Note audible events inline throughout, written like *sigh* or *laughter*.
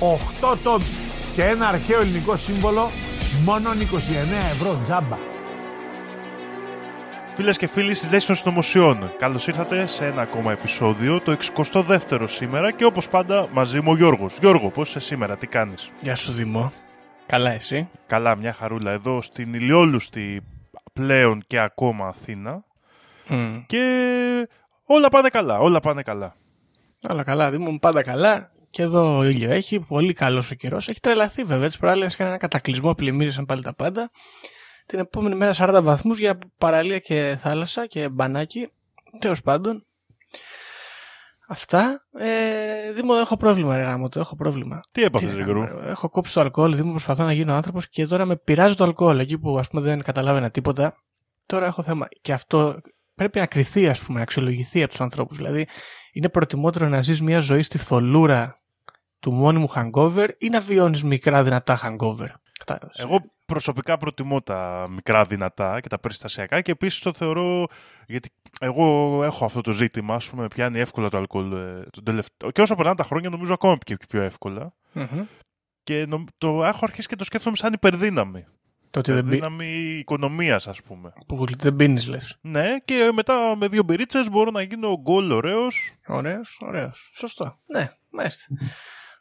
8 τόμοι και ένα αρχαίο ελληνικό σύμβολο μόνο 29 ευρώ τζάμπα Φίλες και φίλοι τη Λέση των Συνωμοσιών, καλώς ήρθατε σε ένα ακόμα επεισόδιο, το 62ο σήμερα και όπως πάντα μαζί μου ο Γιώργος. Γιώργο, πώς είσαι σήμερα, τι κάνεις; Γεια σου Δημό. Καλά εσύ; Καλά, μια χαρούλα εδώ στην ηλιόλουστη πλέον και ακόμα Αθήνα. Μμ. Και όλα πάνε καλά, όλα πάνε καλά. Όλα καλά, Δήμο μου πάντα καλά. Και εδώ ήλιο έχει, πολύ καλός ο καιρός. Έχει τρελαθεί βέβαια. Τι προάλλε έκανε ένα κατακλυσμό, πλημμύρισαν πάλι τα πάντα. Την επόμενη μέρα 40 βαθμούς για παραλία και θάλασσα και μπανάκι. Τέλος πάντων. Αυτά. Ε, Δήμο, έχω πρόβλημα, ρε γάμο, το έχω πρόβλημα. Τι έπαθες, Τι να Γρηγορού. κάνω, ρε. Έχω κόψει το αλκοόλ, Δήμο, προσπαθώ να γίνω άνθρωπος και τώρα με πειράζει το αλκοόλ. Εκεί που ας πούμε δεν καταλάβαινα τίποτα. Τώρα έχω θέμα. Και αυτό πρέπει να κρυθεί, ας πούμε, να αξιολογηθεί από τους ανθρώπους. Δηλαδή, είναι προτιμότερο να ζεις μια ζωή στη θολούρα του μόνιμου hangover ή να βιώνεις μικρά δυνατά hangover. Κατάλαβες. Εγώ προσωπικά προτιμώ τα μικρά δυνατά και τα περιστασιακά και επίσης το θεωρώ. Γιατί εγώ έχω αυτό το ζήτημα, ας πούμε, πιάνει εύκολα το αλκοόλ. ε, τον τελευταίο- Και όσο περνάνε τα χρόνια, νομίζω ακόμα και πιο εύκολα. Μμμ. Και νομ- το έχω αρχίσει και το σκέφτομαι σαν υπερδύναμη. Το ότι δεν, μπει, Υπερδύναμη οικονομίας, ας πούμε. που δεν πίνεις, λες. Ναι, και μετά με δύο μπυρίτσες μπορώ να γίνω γκολ ωραίος. Ωραίος, ωραίος. Σωστό. Ναι, μάλιστα.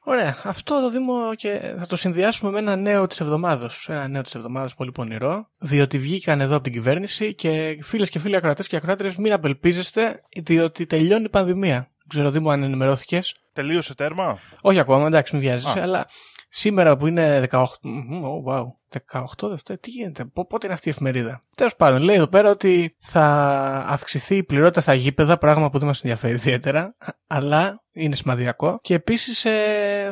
Ωραία. Αυτό το Δήμο και θα το συνδυάσουμε με ένα νέο της εβδομάδα. Ένα νέο της εβδομάδα πολύ πονηρό. Διότι βγήκαν εδώ από την κυβέρνηση και φίλες και φίλοι ακροατές και ακροάτρε, μην απελπίζεστε, διότι τελειώνει η πανδημία. Δεν ξέρω, Δήμο, αν ενημερώθηκες. Τελείωσε τέρμα; Όχι ακόμα, εντάξει, μην βιάζεσαι, Α. αλλά σήμερα που είναι 18. Μμμ, Oh, wow. 18 Δευτέρα, τι γίνεται, πο- πότε είναι αυτή η εφημερίδα; Τέλος πάντων, λέει εδώ πέρα ότι θα αυξηθεί η πληρότητα στα γήπεδα, πράγμα που δεν μας ενδιαφέρει ιδιαίτερα, αλλά είναι σημαδιακό. Και επίσης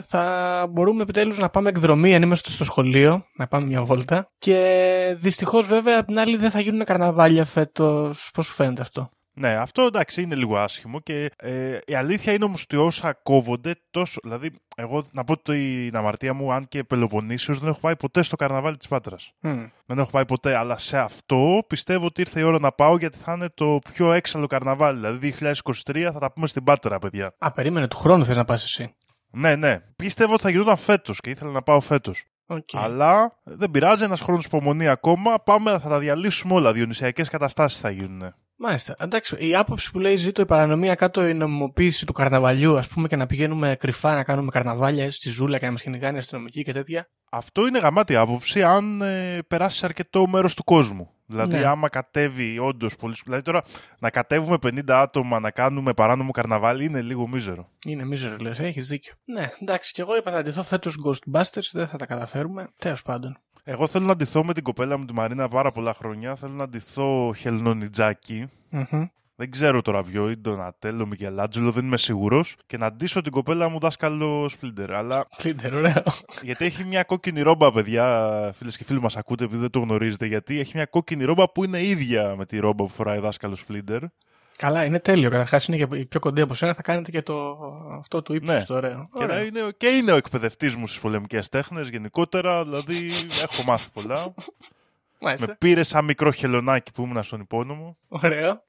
θα μπορούμε επιτέλους να πάμε εκδρομή αν είμαστε στο σχολείο, να πάμε μια βόλτα. Και δυστυχώς, βέβαια, απ' την άλλη δεν θα γίνουν καρναβάλια φέτος. Πώς σου φαίνεται αυτό; Ναι, αυτό εντάξει είναι λίγο άσχημο και ε, η αλήθεια είναι όμως ότι όσα κόβονται τόσο. Δηλαδή, εγώ να πω την αμαρτία μου, αν και Πελοποννήσιος, δεν έχω πάει ποτέ στο καρναβάλι της Πάτρας. Μμ. Δεν έχω πάει ποτέ, αλλά σε αυτό πιστεύω ότι ήρθε η ώρα να πάω γιατί θα είναι το πιο έξαλλο καρναβάλι. Δηλαδή, 2023 θα τα πούμε στην Πάτρα, παιδιά. Α, περίμενε, του χρόνου θες να πας εσύ. Ναι, ναι. Πίστευα ότι θα γινόταν φέτος και ήθελα να πάω φέτος. Οκ. Αλλά δεν πειράζει, ένας χρόνος υπομονή ακόμα. Πάμε, θα τα διαλύσουμε όλα. Διονυσιακές καταστάσεις θα γίνουν. Μάλιστα. Εντάξει, η άποψη που λέει ζήτω η παρανομία κάτω η νομιμοποίηση του καρναβαλιού, ας πούμε, και να πηγαίνουμε κρυφά να κάνουμε καρναβάλια έτσι, στη ζούλα και να μας κυνηγάνε οι αστυνομικοί και τέτοια. Αυτό είναι γαμάτη άποψη αν ε, περάσεις σε αρκετό μέρος του κόσμου. Δηλαδή, Ναι. άμα κατέβει όντως πολύ. Δηλαδή, τώρα να κατέβουμε 50 άτομα να κάνουμε παράνομο καρναβάλι είναι λίγο μίζερο. Είναι μίζερο, λες, έχεις δίκιο. Ναι, εντάξει, και εγώ είπα να ντυθώ φέτος Ghostbusters, δεν θα τα καταφέρουμε. Τέλος πάντων. Εγώ θέλω να ντυθώ με την κοπέλα μου τη Μαρίνα πάρα πολλά χρόνια. Θέλω να ντυθώ χελνονιτζάκι. Μμμ. Δεν ξέρω τώρα ποιο, ή Ντονατέλο, Μικελάντζελο, δεν είμαι σίγουρος. Και να ντύσω την κοπέλα μου δάσκαλο Σπλίντερ. Αλλά Πλίντερ, ωραίο. γιατί έχει μια κόκκινη ρόμπα, παιδιά, φίλες και φίλοι μας ακούτε, επειδή δεν το γνωρίζετε. Γιατί έχει μια κόκκινη ρόμπα που είναι ίδια με τη ρόμπα που φοράει δάσκαλος Σπλίντερ. Καλά, είναι τέλειο. Καταρχάς είναι και η πιο κοντή από σένα, θα κάνετε και το, αυτό του ύψους Ναι. το ωραίο. Και, να Ωραίο. είναι, και είναι ο εκπαιδευτής μου στις πολεμικές τέχνες γενικότερα. Δηλαδή *laughs* έχω μάθει πολλά. Μάλιστα. με πήρε σαν μικρό χελονάκι που ήμουν στον υπόνομο. Ωραίο.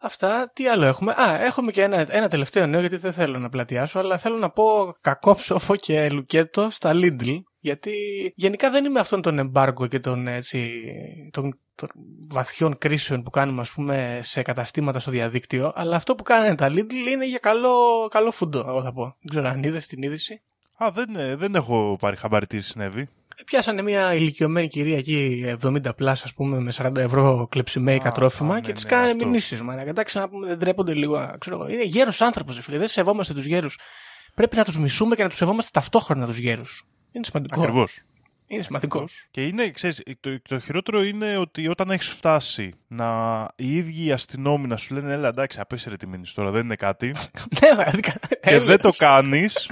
Αυτά, τι άλλο έχουμε; Α, έχουμε και ένα, ένα τελευταίο νέο γιατί δεν θέλω να πλατιάσω, αλλά θέλω να πω κακό ψόφο και λουκέτο στα Lidl. Γιατί γενικά δεν είμαι αυτόν τον εμπάργκο και των, έτσι, των, των βαθιών κρίσεων που κάνουμε ας πούμε σε καταστήματα στο διαδίκτυο, αλλά αυτό που κάνανε τα Lidl είναι για καλό, καλό φουντό, εγώ θα πω. Δεν ξέρω αν είδες την είδηση. Α, δεν, ε, δεν έχω πάρει χαμπάρι τι συνέβη. Πιάσανε μια ηλικιωμένη κυρία εκεί 70 plus, ας πούμε, με 40 ευρώ κλεψιμέικα Α, τρόφιμα α, και ναι, της ναι, κάνανε αυτό. μηνύσεις. Μα εντάξει, να πούμε, δεν τρέπονται λίγο. α, Ξέρω, εγώ. είναι γέρος άνθρωπος, φίλε. Δεν σεβόμαστε τους γέρους. Πρέπει να τους μισούμε και να τους σεβόμαστε ταυτόχρονα τους γέρους. Είναι σημαντικό. Ακριβώς. Είναι σημαντικό. Και είναι, ξέρεις, το, το χειρότερο είναι ότι όταν έχεις φτάσει να οι ίδιοι οι αστυνόμοι να σου λένε Έλα, εντάξει, απέσυρε τη μήνυση τώρα, δεν είναι κάτι. *laughs* ναι, πραγματικά. και Έλεος. δεν το κάνεις.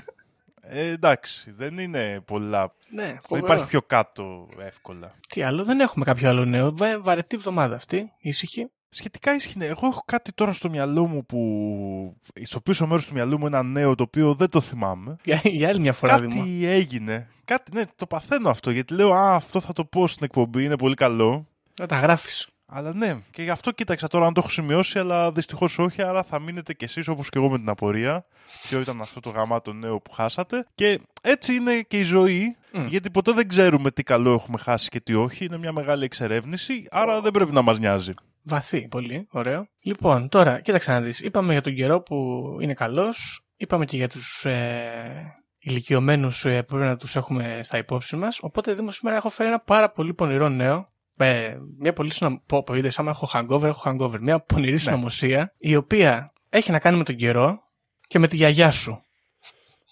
Ε, εντάξει, δεν είναι πολλά. Ναι, Δεν φοβερό. υπάρχει πιο κάτω εύκολα. Τι άλλο, δεν έχουμε κάποιο άλλο νέο. Βα- βαρετή εβδομάδα αυτή, ήσυχη. Σχετικά ίσχυε. Εγώ έχω κάτι τώρα στο μυαλό μου που. στο πίσω μέρος του μυαλού μου ένα νέο το οποίο δεν το θυμάμαι. Για, για άλλη μια φορά, κάτι Δήμο. έγινε. Κάτι, ναι, το παθαίνω αυτό γιατί λέω Α, αυτό θα το πω στην εκπομπή, είναι πολύ καλό. Να τα γράφεις. Αλλά ναι, και γι' αυτό κοίταξα τώρα αν το έχω σημειώσει, αλλά δυστυχώς όχι. Άρα θα μείνετε κι εσείς όπως και εγώ με την απορία. Ποιο ήταν αυτό το γαμάτο νέο που χάσατε. Και έτσι είναι και η ζωή, Μμ. γιατί ποτέ δεν ξέρουμε τι καλό έχουμε χάσει και τι όχι. Είναι μια μεγάλη εξερεύνηση, άρα δεν πρέπει να μας νοιάζει. Βαθύ, πολύ. Ωραίο. Λοιπόν, τώρα, κοίταξε να δεις. Είπαμε για τον καιρό που είναι καλός. Είπαμε και για τους ε, ηλικιωμένους ε, που πρέπει να τους έχουμε στα υπόψη μας. Οπότε, Δήμο, σήμερα έχω φέρει ένα πάρα πολύ πονηρό νέο. Ε, μια πολύ συνωμοσία. Πω, πω, είδες, άμα έχω hangover, έχω hangover. Μια πονηρή συνωμοσία, η οποία έχει να κάνει με τον καιρό και με τη γιαγιά σου.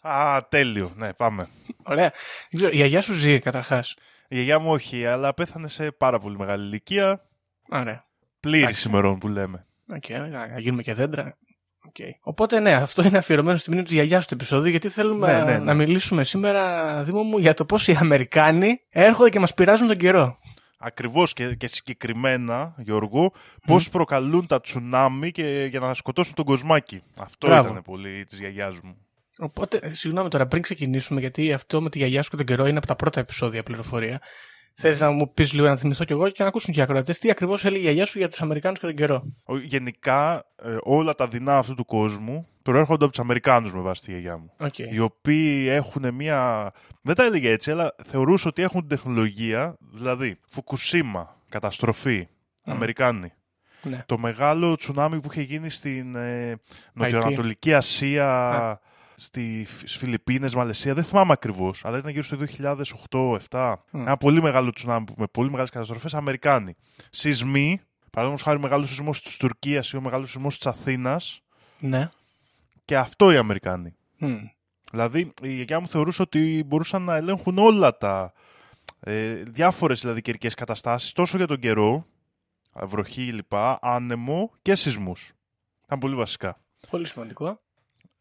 Α, τέλειο. Ναι, πάμε. Ωραία. Δεν ξέρω, η γιαγιά σου ζει καταρχάς. Η γιαγιά μου όχι, αλλά πέθανε σε πάρα πολύ μεγάλη ηλικία. Ωραία. Πλήρης Εντάξει. ημερών που λέμε. Οκ, να, να γίνουμε και δέντρα. Okay. Οπότε ναι, αυτό είναι αφιερωμένο στη μνήμη της γιαγιάς το επεισόδιο, γιατί θέλουμε Ναι, ναι, ναι. να μιλήσουμε σήμερα, Δήμο μου, για το πώς οι Αμερικάνοι έρχονται και μας πειράζουν τον καιρό. Ακριβώς και, και συγκεκριμένα, Γιώργο, πώς προκαλούν τα τσουνάμι και, για να σκοτώσουν τον κοσμάκι. Αυτό Μπράβο. ήταν πολύ της γιαγιάς μου. Οπότε, ε, συγγνώμη τώρα, πριν ξεκινήσουμε, γιατί αυτό με τη γιαγιά σου και τον καιρό είναι από τα πρώτα επεισόδια πληροφορία. Θέλεις να μου πεις λίγο να θυμηθώ κι εγώ και να ακούσουν και οι ακροατές τι ακριβώς έλεγε η γιαγιά σου για τους Αμερικάνους και τον καιρό. Ο- Γενικά, ε, όλα τα δεινά αυτού του κόσμου προέρχονται από τους Αμερικάνους με βάση τη γιαγιά μου. Okay. Οι οποίοι έχουν μια. Δεν τα έλεγε έτσι, αλλά θεωρούσε ότι έχουν την τεχνολογία. Δηλαδή, Φουκουσίμα, καταστροφή. Αμερικάνοι. Ναι. Το μεγάλο τσουνάμι που είχε γίνει στην ε, Νοτιοανατολική Ασία, Α. στη, στις Φιλιππίνες, Μαλαισία, δεν θυμάμαι ακριβώς, αλλά ήταν γύρω στο 2008-2007. Ένα πολύ μεγάλο τσουνάμι που- με πολύ μεγάλες καταστροφές, Αμερικάνοι. Σεισμοί, παραδείγματος χάρη μεγάλος σεισμός της Τουρκίας ή ο μεγάλος σεισμός της Αθήνας, Ναι. και αυτό οι Αμερικάνοι. Μμ. Δηλαδή, η γιαγιά μου θεωρούσε ότι μπορούσαν να ελέγχουν όλα τα ε, διάφορες δηλαδή καιρικές καταστάσεις, τόσο για τον καιρό, βροχή λοιπά, άνεμο και σεισμούς. Ήταν πολύ βασικά. Πολύ σημαντικό.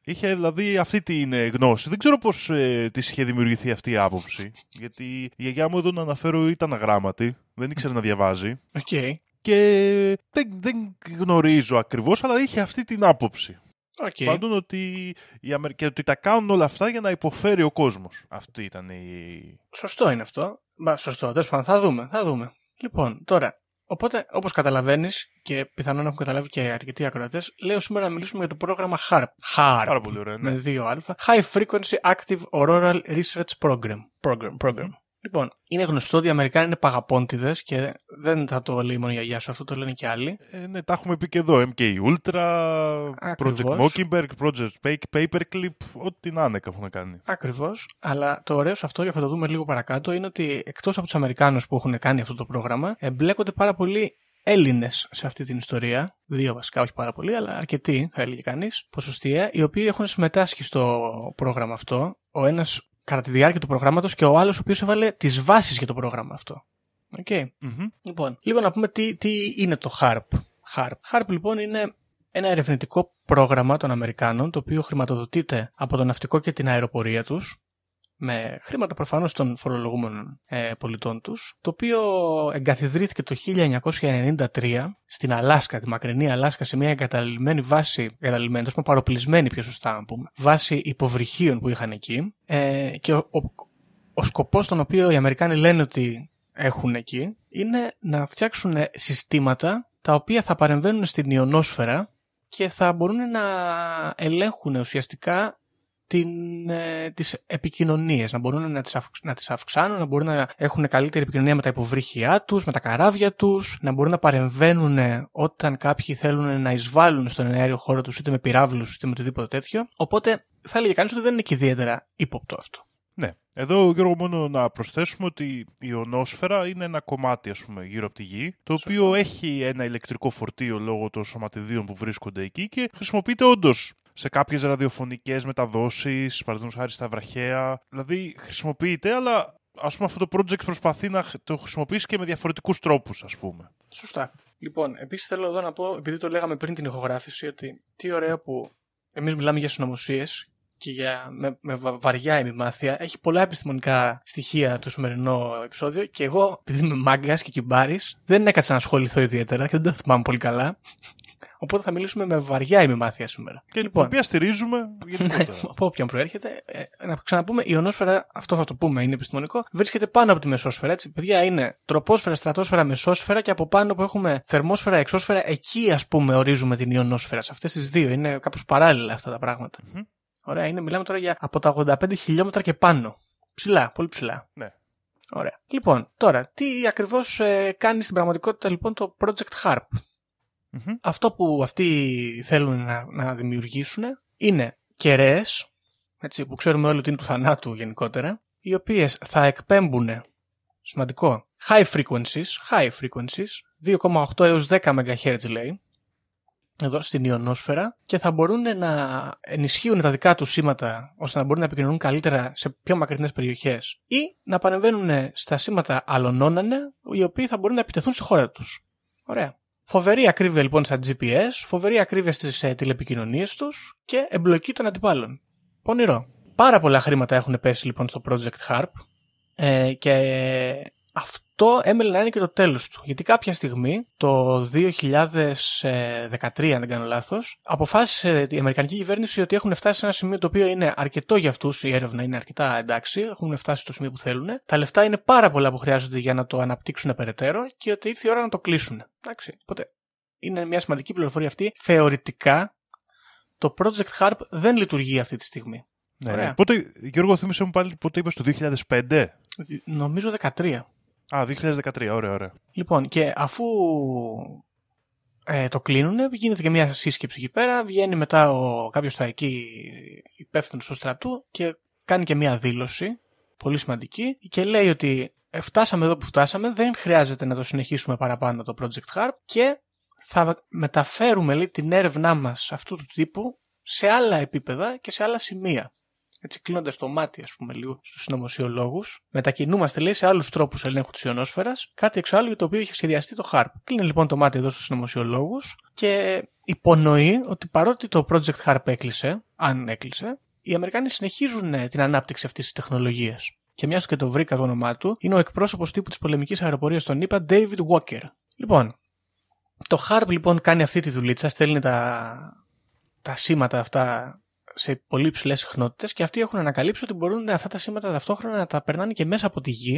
Είχε δηλαδή αυτή την ε, γνώση. Δεν ξέρω πώς ε, της είχε δημιουργηθεί αυτή η άποψη. Γιατί η γιαγιά μου εδώ να αναφέρω ήταν αγράμματη, δεν ήξερε να διαβάζει. Οκ. Και δεν, δεν γνωρίζω ακριβώς, αλλά είχε αυτή την άποψη. Οκ. Πάντων ότι, οι Αμερ... και ότι τα κάνουν όλα αυτά για να υποφέρει ο κόσμος. Αυτή ήταν η... Σωστό είναι αυτό. Μα, σωστό. Τέλος πάντων, θα δούμε. Θα δούμε. Λοιπόν, τώρα, οπότε, όπως καταλαβαίνεις και πιθανόν έχουν καταλάβει και αρκετοί ακροατές, λέω σήμερα να μιλήσουμε για το πρόγραμμα HARP. HARP. Πάρα πολύ ωραίο, ναι. Με δύο α. High Frequency Active Auroral Research Program. Program. Program. Λοιπόν, είναι γνωστό ότι οι Αμερικάνοι είναι παγαπώντιδε και δεν θα το λέει μόνο η γιαγιά σου, αυτό το λένε και άλλοι. Ε, ναι, τα έχουμε πει και εδώ. MK Ultra, Ακριβώς. Project Mockingbird, Project Fake- Paperclip, ό,τι να είναι έχουν κάνει. Ακριβώς. Αλλά το ωραίο σε αυτό, και θα το δούμε λίγο παρακάτω, είναι ότι εκτός από τους Αμερικάνους που έχουν κάνει αυτό το πρόγραμμα, εμπλέκονται πάρα πολλοί Έλληνες σε αυτή την ιστορία. Δύο βασικά, όχι πάρα πολλοί, αλλά αρκετοί, θα έλεγε κανείς, ποσοστιαία, οι οποίοι έχουν συμμετάσχει στο πρόγραμμα αυτό. Ο ένας κατά τη διάρκεια του προγράμματος και ο άλλος ο οποίος έβαλε τις βάσεις για το πρόγραμμα αυτό. Okay. Μμμ. Λοιπόν, λίγο να πούμε τι, τι είναι το HARP. HARP. HARP λοιπόν είναι ένα ερευνητικό πρόγραμμα των Αμερικάνων το οποίο χρηματοδοτείται από το ναυτικό και την αεροπορία τους με χρήματα προφανώς των φορολογούμενων ε, πολιτών τους το οποίο εγκαθιδρύθηκε το 1993 στην Αλάσκα, τη μακρινή Αλάσκα σε μια εγκαταλειμμένη βάση, εγκαταλειμμένη, τόσο παροπλισμένη πιο σωστά να πούμε, βάση υποβρυχίων που είχαν εκεί ε, και ο, ο, ο σκοπός τον οποίο οι Αμερικάνοι λένε ότι έχουν εκεί είναι να φτιάξουν συστήματα τα οποία θα παρεμβαίνουν στην ιονόσφαιρα και θα μπορούν να ελέγχουν ουσιαστικά την, ε, τις επικοινωνίες, να μπορούν να τις, αυξ- να τις αυξάνουν, να μπορούν να έχουν καλύτερη επικοινωνία με τα υποβρύχια τους, με τα καράβια τους, να μπορούν να παρεμβαίνουν όταν κάποιοι θέλουν να εισβάλλουν στον αέριο χώρο τους είτε με πυράβλους είτε με οτιδήποτε τέτοιο. Οπότε θα έλεγε κανείς ότι δεν είναι και ιδιαίτερα ύποπτο αυτό. Ναι. Εδώ, Γιώργο, μόνο να προσθέσουμε ότι η ιονόσφαιρα είναι ένα κομμάτι, ας πούμε, γύρω από τη Γη, το οποίο έχει ένα ηλεκτρικό φορτίο λόγω των σωματιδίων που βρίσκονται εκεί και χρησιμοποιείται όντως σε κάποιες ραδιοφωνικές μεταδόσεις, παραδείγματος χάρη στα βραχαία. Δηλαδή χρησιμοποιείται, αλλά ας πούμε αυτό το project προσπαθεί να το χρησιμοποιήσει και με διαφορετικούς τρόπους, ας πούμε. Σωστά. Λοιπόν, επίσης θέλω εδώ να πω, επειδή το λέγαμε πριν την ηχογράφηση, ότι τι ωραίο που εμείς μιλάμε για συνωμοσίες και για, με, με βα- βαριά ημιμάθεια. Έχει πολλά επιστημονικά στοιχεία το σημερινό επεισόδιο και εγώ, επειδή είμαι μάγκας και κυμπάρης, δεν έκατσα να ασχοληθώ ιδιαίτερα και δεν τα θυμάμαι πολύ καλά. Οπότε θα μιλήσουμε με βαριά ημιμάθεια σήμερα. Και την οποία στηρίζουμε γενικότερα. *laughs* από όποιον προέρχεται. Ε, να ξαναπούμε, η ονόσφαιρα, αυτό θα το πούμε, είναι επιστημονικό, βρίσκεται πάνω από τη μεσόσφαιρα. Έτσι. Παιδιά, είναι τροπόσφαιρα, στρατόσφαιρα, μεσόσφαιρα και από πάνω που έχουμε θερμόσφαιρα, εξώσφαιρα. Εκεί, ας πούμε, ορίζουμε την ιονόσφαιρα. Σε αυτές τις δύο. Είναι κάπως παράλληλα αυτά τα πράγματα. Μμμ. Ωραία, είναι, μιλάμε τώρα για από τα 85 χιλιόμετρα και πάνω. Ψηλά, πολύ ψηλά. Ναι. Ωραία. Λοιπόν, τώρα, τι ακριβώς ε, κάνει στην πραγματικότητα λοιπόν το Project HARP; Μμμ. Αυτό που αυτοί θέλουν να, να δημιουργήσουν είναι κεραίες, έτσι, που ξέρουμε όλοι ότι είναι του θανάτου γενικότερα, οι οποίες θα εκπέμπουν, σημαντικό, high frequencies, high frequencies, 2,8 έως 10 MHz λέει, εδώ στην ιονόσφαιρα και θα μπορούν να ενισχύουν τα δικά τους σήματα ώστε να μπορούν να επικοινωνούν καλύτερα σε πιο μακρινές περιοχές ή να παρεμβαίνουν στα σήματα αλωνώνανε οι οποίοι θα μπορούν να επιτεθούν στη χώρα τους. Ωραία. Φοβερή ακρίβεια λοιπόν στα GPS, φοβερή ακρίβεια στις ε, τηλεπικοινωνίες τους και εμπλοκή των αντιπάλων. Πονηρό. Πάρα πολλά χρήματα έχουν πέσει λοιπόν στο Project HARP ε, και αυτό έμελε να είναι και το τέλος του. Γιατί κάποια στιγμή, το 2013 αν δεν κάνω λάθος, αποφάσισε η Αμερικανική κυβέρνηση ότι έχουν φτάσει σε ένα σημείο το οποίο είναι αρκετό για αυτούς, η έρευνα είναι αρκετά εντάξει, έχουν φτάσει στο σημείο που θέλουν. Τα λεφτά είναι πάρα πολλά που χρειάζονται για να το αναπτύξουν περαιτέρω και ότι ήρθε η ώρα να το κλείσουν. Εντάξει. Οπότε είναι μια σημαντική πληροφορία αυτή. Θεωρητικά, το Project HARP δεν λειτουργεί αυτή τη στιγμή. Ναι, Ωραία. ναι. Πότε, Γιώργο, θύμισε μου πάλι πότε είπες το 2005. Νομίζω 13. Α, 2013, ωραία, ωραία. Λοιπόν, και αφού ε, το κλείνουν, γίνεται και μια σύσκεψη εκεί πέρα, βγαίνει μετά ο κάποιος θα εκεί υπεύθυνος του στρατού και κάνει και μια δήλωση, πολύ σημαντική, και λέει ότι «Ε, φτάσαμε εδώ που φτάσαμε, δεν χρειάζεται να το συνεχίσουμε παραπάνω το Project HARP και θα μεταφέρουμε λέει, την έρευνά μας αυτού του τύπου σε άλλα επίπεδα και σε άλλα σημεία. Έτσι, κλείνοντας το μάτι, ας πούμε, λίγο στους συνωμοσιολόγους, μετακινούμαστε, λέει, σε άλλους τρόπους ελέγχου της ιονόσφαιρας, κάτι εξάλλου για το οποίο είχε σχεδιαστεί το HARP. Κλείνει λοιπόν το μάτι εδώ στους συνωμοσιολόγους και υπονοεί ότι παρότι το Project HARP έκλεισε, αν έκλεισε, οι Αμερικάνοι συνεχίζουν ε, την ανάπτυξη αυτής της τεχνολογίας. Και μιας και το βρήκα το όνομά του, είναι ο εκπρόσωπος τύπου της πολεμικής αεροπορίας των ΗΠΑ, David Walker. Λοιπόν, το HARP λοιπόν κάνει αυτή τη δουλίτσα, στέλνει τα, τα σήματα αυτά σε πολύ ψηλές συχνότητες και αυτοί έχουν ανακαλύψει ότι μπορούν αυτά τα σήματα ταυτόχρονα να τα περνάνε και μέσα από τη γη,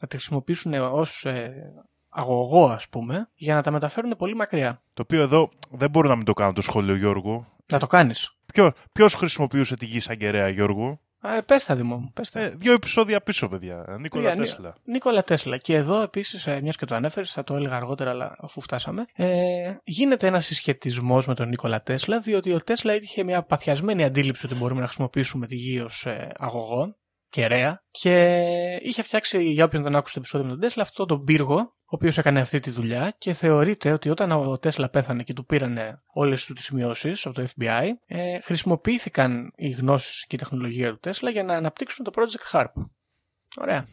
να τα χρησιμοποιήσουν ως ε, αγωγό, ας πούμε, για να τα μεταφέρουν πολύ μακριά. Το οποίο εδώ δεν μπορώ να μην το κάνω το σχόλιο, Γιώργο. Να το κάνεις. Ποιο ποιος χρησιμοποιούσε τη γη σαν κεραία, Γιώργο; Ε, πες τα Δημό μου, πες τα. Ε, δύο επεισόδια πίσω, παιδιά. Νίκολα Τρία, Τέσλα. Νίκολα Τέσλα. Και εδώ επίσης, μιας και το ανέφερες, θα το έλεγα αργότερα, αλλά αφού φτάσαμε, ε, γίνεται ένας συσχετισμός με τον Νίκολα Τέσλα, διότι ο Τέσλα είχε μια παθιασμένη αντίληψη ότι μπορούμε να χρησιμοποιήσουμε τη γη ως ε, αγωγό, κεραία, και είχε φτιάξει, για όποιον δεν άκουσε το επεισόδιο με τον Τέσλα, αυτό τον πύργο, ο οποίος έκανε αυτή τη δουλειά και θεωρείται ότι όταν ο Τέσλα πέθανε και του πήραν όλες του τις σημειώσεις από το FBI, ε, χρησιμοποιήθηκαν οι γνώσεις και η τεχνολογία του Τέσλα για να αναπτύξουν το Project HARP. Ωραία.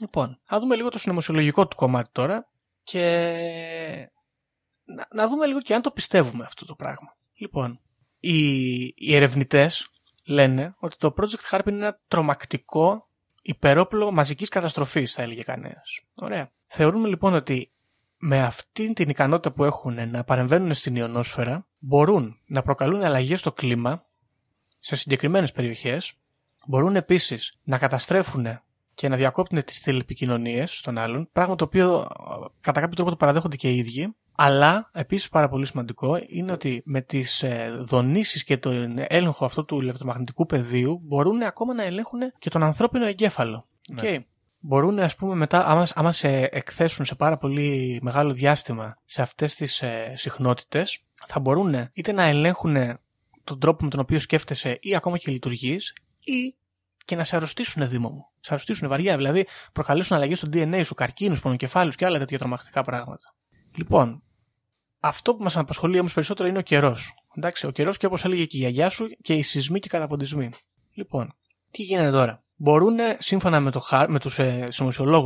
Λοιπόν, να δούμε λίγο το συνωμοσιολογικό του κομμάτι τώρα και να, να δούμε λίγο και αν το πιστεύουμε αυτό το πράγμα. Λοιπόν, οι, οι ερευνητές λένε ότι το Project HARP είναι ένα τρομακτικό υπερόπλο μαζικής καταστροφής, θα έλεγε κανένας. Ωραία. Θεωρούμε λοιπόν ότι με αυτή την ικανότητα που έχουν να παρεμβαίνουν στην ιονόσφαιρα μπορούν να προκαλούν αλλαγές στο κλίμα σε συγκεκριμένες περιοχές, μπορούν επίσης να καταστρέφουν και να διακόπτουν τις τηλεπικοινωνίες των άλλων, πράγμα το οποίο ε, κατά κάποιο τρόπο το παραδέχονται και οι ίδιοι, αλλά επίσης πάρα πολύ σημαντικό είναι ότι με τις ε, δονήσεις και τον έλεγχο αυτού του ηλεκτρομαγνητικού πεδίου μπορούν ακόμα να ελέγχουν και τον ανθρώπινο εγκέφαλο. Ναι. Okay. Μπορούν, ας πούμε, μετά, άμα, άμα σε εκθέσουν σε πάρα πολύ μεγάλο διάστημα σε αυτές τις ε, συχνότητες, θα μπορούν είτε να ελέγχουν τον τρόπο με τον οποίο σκέφτεσαι ή ακόμα και λειτουργείς, ή και να σε αρρωστήσουν, Δήμο μου. Σε αρρωστήσουν βαριά. Δηλαδή, προκαλέσουν αλλαγές στο DNA σου, καρκίνους, πονοκεφάλους και άλλα τέτοια τρομακτικά πράγματα. Λοιπόν, αυτό που μας απασχολεί όμως περισσότερο είναι ο καιρός. Εντάξει, ο καιρός και όπως έλεγε και η γιαγιά σου και οι σεισμοί και οι καταποντισμοί. Λοιπόν, τι γίνεται τώρα; Μπορούν, σύμφωνα με, το HARP, με τους ε,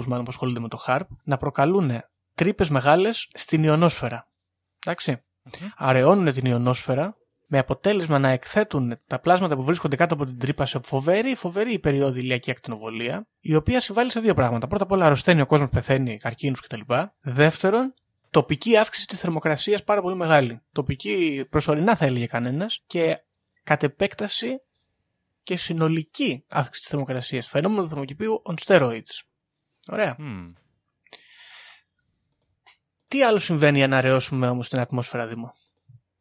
μάλλον που ασχολούνται με το HARP, να προκαλούν τρύπες μεγάλες στην ιονόσφαιρα. Εντάξει. Αραιώνουν την ιονόσφαιρα με αποτέλεσμα να εκθέτουν τα πλάσματα που βρίσκονται κάτω από την τρύπα σε φοβερή, φοβερή περίοδο ηλιακή ακτινοβολία, η οποία συμβάλλει σε δύο πράγματα. Πρώτα απ' όλα αρρωσταίνει ο κόσμος, πεθαίνει, καρκίνους κτλ. Δεύτερον, τοπική αύξηση της θερμοκρασίας πάρα πολύ μεγάλη. Τοπική προσωρινά θα έλεγε κανένας και κατ' επέκταση και συνολική αύξηση της θερμοκρασίας. Φαινόμενο του θερμοκηπίου on steroids. Ωραία. Τι άλλο συμβαίνει αν αραιώσουμε όμως την ατμόσφαιρα, Δήμο;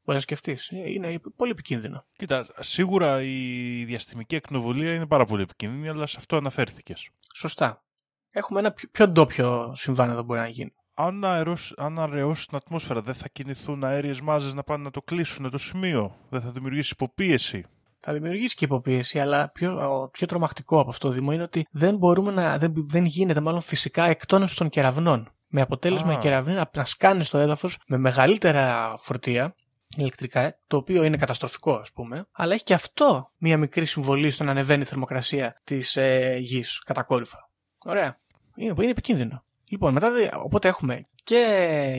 Μπορείς να σκεφτείς. Είναι πολύ επικίνδυνο. Κοίτα, σίγουρα η διαστημική εκνοβολία είναι πάρα πολύ επικίνδυνη, αλλά σε αυτό αναφέρθηκες. Σωστά. Έχουμε ένα πιο ντόπιο συμβάν εδώ μπορεί να γίνει. Αν, αερώσει, αν αραιώσει την ατμόσφαιρα, δεν θα κινηθούν αέριες μάζες να πάνε να το κλείσουν το σημείο. Δεν θα δημιουργήσει υποπίεση. Θα δημιουργήσει και υποπίεση, αλλά πιο, πιο τρομακτικό από αυτό, Δήμο, είναι ότι δεν μπορούμε να. δεν, δεν γίνεται μάλλον φυσικά εκτόνωση των κεραυνών. Με αποτέλεσμα οι κεραυνοί να, να σκάνε στο έδαφος με μεγαλύτερα φορτία ηλεκτρικά, το οποίο είναι καταστροφικό, ας πούμε, αλλά έχει και αυτό μία μικρή συμβολή στο να ανεβαίνει η θερμοκρασία της ε, γης κατακόρυφα. Ωραία. Είναι, είναι επικίνδυνο. Λοιπόν, μετά οπότε έχουμε και